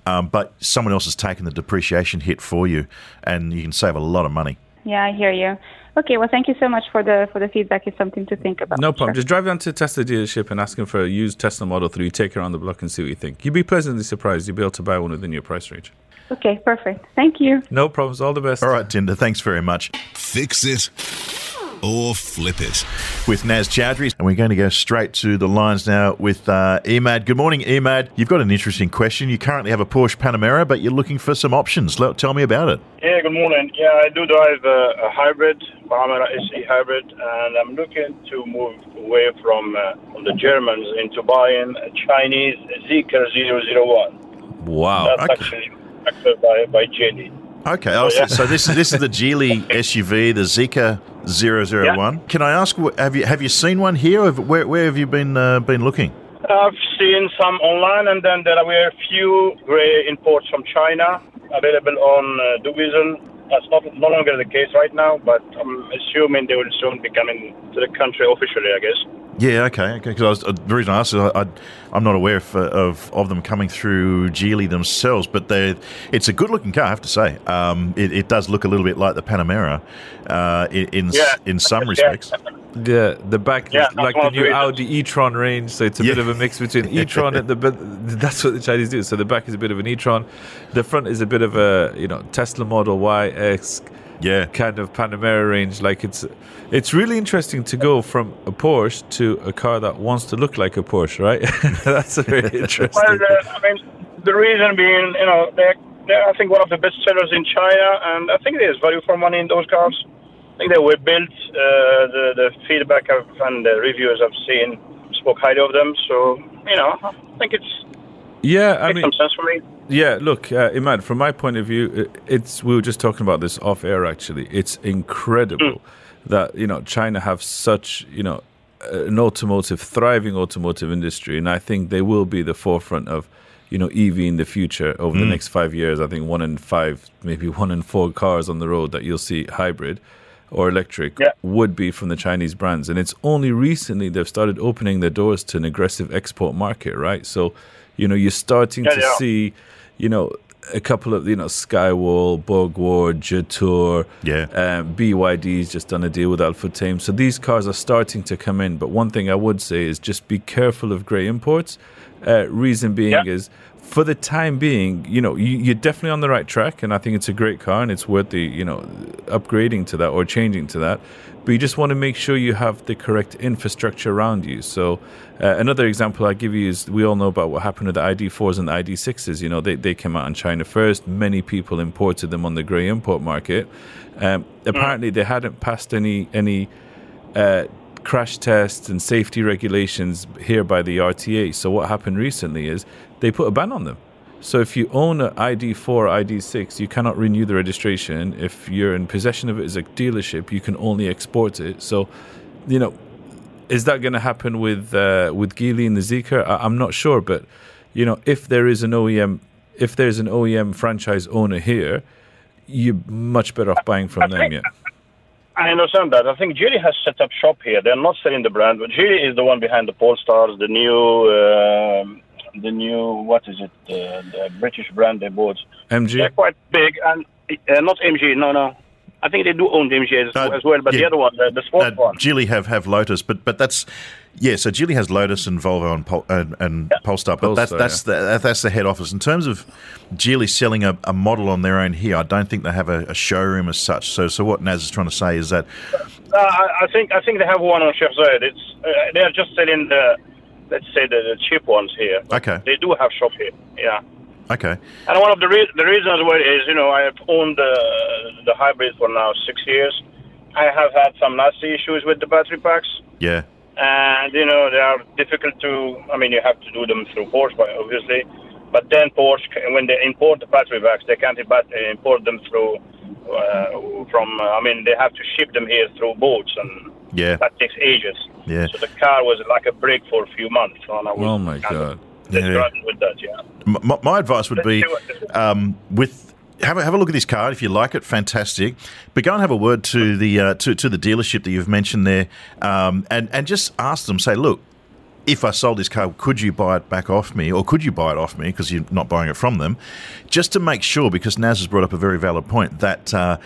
Um, but someone else has taken the depreciation hit for you, and you can save a lot of money. Yeah, I hear you. Okay, well, thank you so much for the for the feedback. It's something to think about. No problem. Sure. Just drive down to a Tesla dealership and ask them for a used Tesla Model 3. Take it around the block and see what you think. You'd be pleasantly surprised. You'll be able to buy one within your price range. Okay, perfect. Thank you. No problems. All the best. All right, Tunde. Thanks very much. Fix it or flip it. with Naz Chowdhury. And we're going to go straight to the lines now with uh, Emad. Good morning, Emad. You've got an interesting question. You currently have a Porsche Panamera, but you're looking for some options. Let, tell me about it. Yeah, good morning. Yeah, I do drive a, a hybrid, Panamera SE hybrid, and I'm looking to move away from, uh, the Germans into buying a Chinese Zeekr 001. Wow. That's actually manufactured by, by JD. Okay, oh, so, so this is this is the Geely SUV, the Zeekr 001. Can I ask, have you have you seen one here? Or Where, where have you been uh, been looking? I've seen some online, and then there were a few grey imports from China available on uh, Dubizzle. That's not no longer the case right now, but I'm assuming they will soon be coming to the country officially, I guess. Yeah, okay, okay. Because uh, the reason I asked is I, I, I'm not aware of, uh, of of them coming through Geely themselves, but they it's a good looking car, I have to say. Um, it, it does look a little bit like the Panamera uh, in in, Yeah, in some yeah. respects. Yeah, the back Yeah, like the one of the new. Audi e-tron range, so it's a Yeah. bit of a mix between e-tron and the. But that's what the Chinese do. So the back is a bit of an e-tron, the front is a bit of a you know Tesla Model Y X Yeah, kind of Panamera range. Like it's it's really interesting to go from a Porsche to a car that wants to look like a Porsche, right? that's very interesting. Well, uh, I mean, the reason being, you know, they're, they're, I think, one of the best sellers in China, and I think there's value for money in those cars. I think they were built, uh, the, the feedback I've, and the reviews I've seen spoke highly of them, so, you know, I think it's yeah, I makes mean, some sense for me. Yeah, look, uh, Imad, from my point of view, it's we were just talking about this off air. Actually, it's incredible that you know China have such you know an automotive thriving automotive industry, and I think they will be the forefront of you know EV in the future over the next five years. I think one in five, maybe one in four cars on the road that you'll see hybrid. or electric Yeah. would be from the Chinese brands. And it's only recently they've started opening their doors to an aggressive export market, right? So, you know, you're starting Yeah, to yeah. see, you know, a couple of, you know, Skywell, Borgward, Jetour, Yeah. um, BYD's just done a deal with Al-Futtaim. So these cars are starting to come in. But one thing I would say is just be careful of grey imports. Uh, reason being Yeah. is for the time being, you know, you, you're definitely on the right track, and I think it's a great car, and it's worth the, you know, upgrading to that or changing to that. But you just want to make sure you have the correct infrastructure around you. So uh, another example I give you is we all know about what happened with the ID4s and the ID6s. You know, they they came out in China first. Many people imported them on the grey import market. Um, apparently, they hadn't passed any any uh, crash tests and safety regulations here by the RTA. So what happened recently is they put a ban on them. So if you own an ID4, ID6, you cannot renew the registration. If you're in possession of it as a dealership, you can only export it. So, you know, is that going to happen with uh, with Geely and the Zeekr? I- I'm not sure, but you know, if there is an OEM, if there's an OEM franchise owner here, you're much better off buying from them. Yeah. I understand that. I think Geely has set up shop here. They're not selling the brand, but Geely is the one behind the Polestars, the new, um the new what is it, uh, the British brand they bought. MG. They're quite big, and uh, not MG. No, no. I think they do own the MG as, Uh, as well, but yeah. the other one, the, the sports Uh, one. Geely have, have Lotus, but but that's yeah. So Geely has Lotus and Volvo and Pol- and, and Polestar, but that's Polestar, that's the that's the head office. In terms of Geely selling a, a model on their own here, I don't think they have a, a showroom as such. So so what Naz is trying to say is that Uh, I, I think I think they have one on Chef It's uh, they are just selling the, let's say the, the cheap ones here. okay, They do have shop here. Yeah. okay, And one of the re- the reasons as well is you know I have owned the the hybrid for now six years. I have had some nasty issues with the battery packs, yeah, and you know they are difficult to. I mean, you have to do them through Porsche, obviously. But then Porsche, when they import the battery packs, they can't import them through uh, from. Uh, I mean, they have to ship them here through boats, and yeah, that takes ages. yeah. So the car was like a brick for a few months, and I was Oh my god. Yeah. with that. Yeah. My, my advice would be Let's see what- um, with. Have a, have a look at this car. If you like it, fantastic. But go and have a word to the uh, to, to the dealership that you've mentioned there, um, and and just ask them. Say, look, if I sold this car, could you buy it back off me, or could you buy it off me because you're not buying it from them, just to make sure. Because Naz has brought up a very valid point that uh,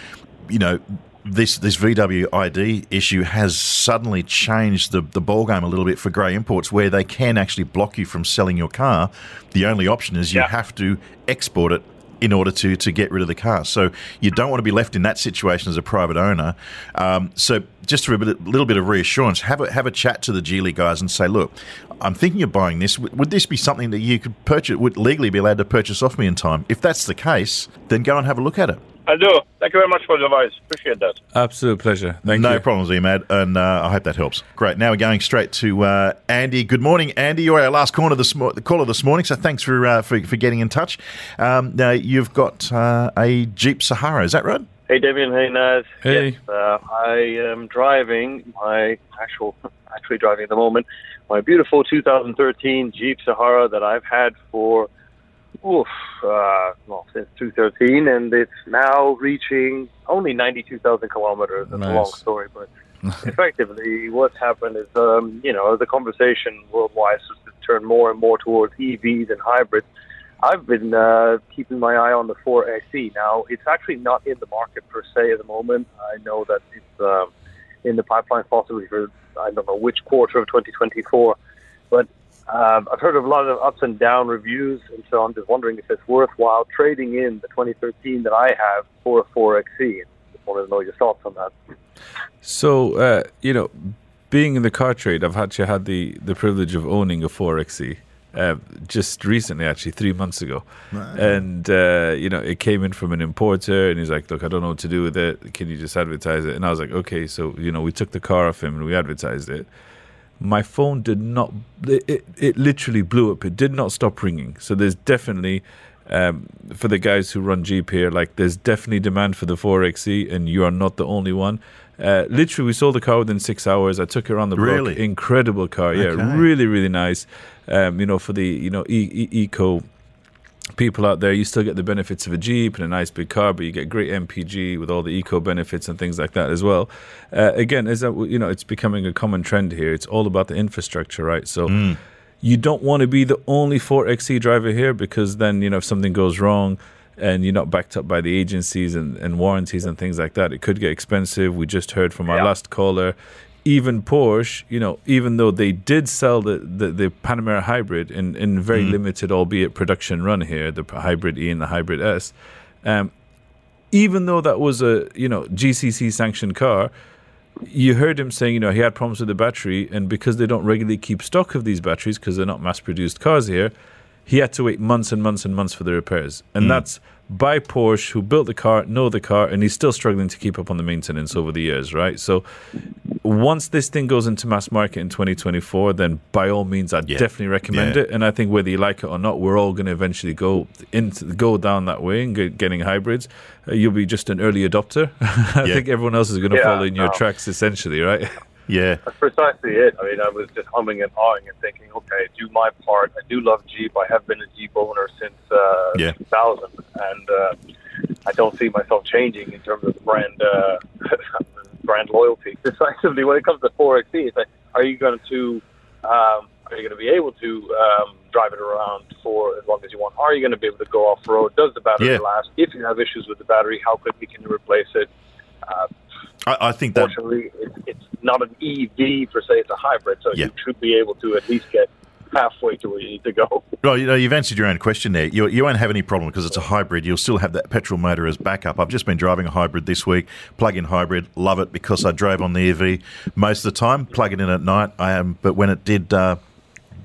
you know this this VW ID issue has suddenly changed the the ball game a little bit for grey imports, where they can actually block you from selling your car. The only option is you Yeah. have to export it in order to to get rid of the car. So you don't want to be left in that situation as a private owner. Um, so just for a bit, little bit of reassurance, have a have a chat to the Geely guys and say, look, I'm thinking of buying this. Would, would this be something that you could purchase? Would legally be allowed to purchase off me in time? If that's the case, then go and have a look at it. I do. Thank you very much for the advice. Appreciate that. Absolute pleasure. Thank you. no you. problems, Emad, and uh, I hope that helps. Great. Now we're going straight to uh, Andy. Good morning, Andy. You're our last caller this, mo- caller this morning, so thanks for, uh, for for getting in touch. Um, now you've got uh, a Jeep Sahara, is that right? Hey, Damien. Hey, Naz. Hey. Yes, uh, I am driving my actual, actually driving at the moment, my beautiful 2013 Jeep Sahara that I've had for, oof, uh, well, since 2013, and it's now reaching only 92,000 kilometers. It's a long story, but effectively, what's happened is, um, you know, the conversation worldwide has to turn more and more towards EVs and hybrids. I've been uh, keeping my eye on the 4XE. Now, it's actually not in the market per se at the moment. I know that it's um, in the pipeline possibly for, I don't know which quarter of 2024. But um, I've heard of a lot of ups and down reviews, and so I'm just wondering if it's worthwhile trading in the 2013 that I have for a 4XE. Just wanted to know your thoughts on that. So, uh, you know, being in the car trade, I've actually had the, the privilege of owning a 4XE. Uh, just recently, actually, three months ago, and uh, you know, it came in from an importer, and he's like, "Look, I don't know what to do with it. Can you just advertise it?" And I was like, "Okay." So you know, we took the car off him and we advertised it. My phone did not. It, it, it literally blew up. It did not stop ringing. So there's definitely um, for the guys who run Jeep here, like there's definitely demand for the 4XE, and you are not the only one. Uh, literally, we sold the car within six hours. I took her on the block. Really? Incredible car, yeah, Okay. really, really nice. Um, you know, for the you know e- e- eco people out there, you still get the benefits of a Jeep and a nice big car, but you get great MPG with all the eco benefits and things like that as well. Uh, again, is that you know it's becoming a common trend here. It's all about the infrastructure, right? So. Mm. You don't want to be the only 4XE driver here because then, you know, if something goes wrong, and you're not backed up by the agencies and, and warranties and things like that, it could get expensive. We just heard from our last caller, even Porsche, you know, even though they did sell the, the, the Panamera hybrid in, in very Mm. limited, albeit production run here, the hybrid E and the hybrid S, um, even though that was a, you know, GCC sanctioned car, you heard him saying, you know, he had problems with the battery, and because they don't regularly keep stock of these batteries because they're not mass produced cars here, he had to wait months and months and months for the repairs. And Mm. that's by Porsche, who built the car, know the car, and he's still struggling to keep up on the maintenance over the years, right? So once this thing goes into mass market in 2024, then by all means, I definitely recommend Yeah. it. And I think whether you like it or not, we're all going to eventually go into go down that way and get, getting hybrids. Uh, you'll be just an early adopter. I Yeah. think everyone else is going to Yeah, follow in your no. tracks, essentially, right? Yeah. That's precisely it. I mean, I was just humming and hawing and thinking, okay, do my part. I do love Jeep. I have been a Jeep owner since uh, Yeah. 2000, and uh, I don't see myself changing in terms of the brand uh, brand loyalty. Decisively, when it comes to 4xe, it's like, are you going to um, are you going to be able to um, drive it around for as long as you want? Are you going to be able to go off road? Does the battery Yeah. last? If you have issues with the battery, how quickly can you replace it? Uh, I, I think that Fortunately, it's, it's not an EV per se; it's a hybrid, so Yeah. you should be able to at least get halfway to where you need to go. Well, you know, you've answered your own question there. You, you won't have any problem because it's a hybrid. You'll still have that petrol motor as backup. I've just been driving a hybrid this week, plug-in hybrid. Love it because I drove on the EV most of the time. Plug it in at night. I am, but when it did. Uh,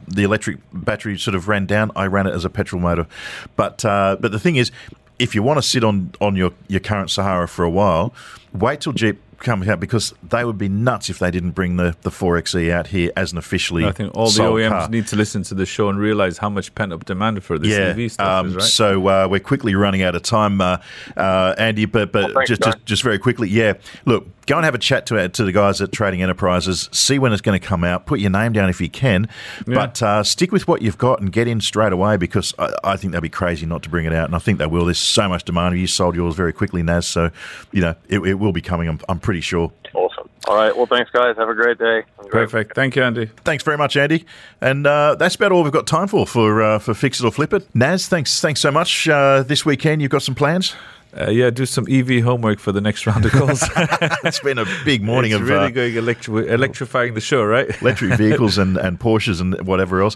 the electric battery sort of ran down. I ran it as a petrol motor, but uh, but the thing is, if you want to sit on on your your current Sahara for a while, wait till Jeep comes out because they would be nuts if they didn't bring the the 4xe out here as an officially. I think all the OEMs car. need to listen to the show and realize how much pent up demand for this EV stuff um, is, right? So uh, we're quickly running out of time, uh, uh, Andy. But but thanks, just, guys. just just very quickly, yeah. Look, go and have a chat to to the guys at Trading Enterprises. See when it's going to come out. Put your name down if you can, but uh, stick with what you've got and get in straight away because I, I think they'd be crazy not to bring it out, and I think they will. There's so much demand. You sold yours very quickly, Naz. So you know it, it will be coming. I'm, I'm pretty sure. Awesome. All right. Well, thanks, guys. Have a great day. Perfect. Thank you, Andy. Thanks very much, Andy. And uh, that's about all we've got time for for uh, for Fix It or Flip It. Naz, thanks thanks so much. Uh, this weekend, you've got some plans. Uh, yeah, do some EV homework for the next round of calls. it's been a big morning it's of really uh, going electri- electrifying the show, right? electric vehicles and, and Porsches and whatever else.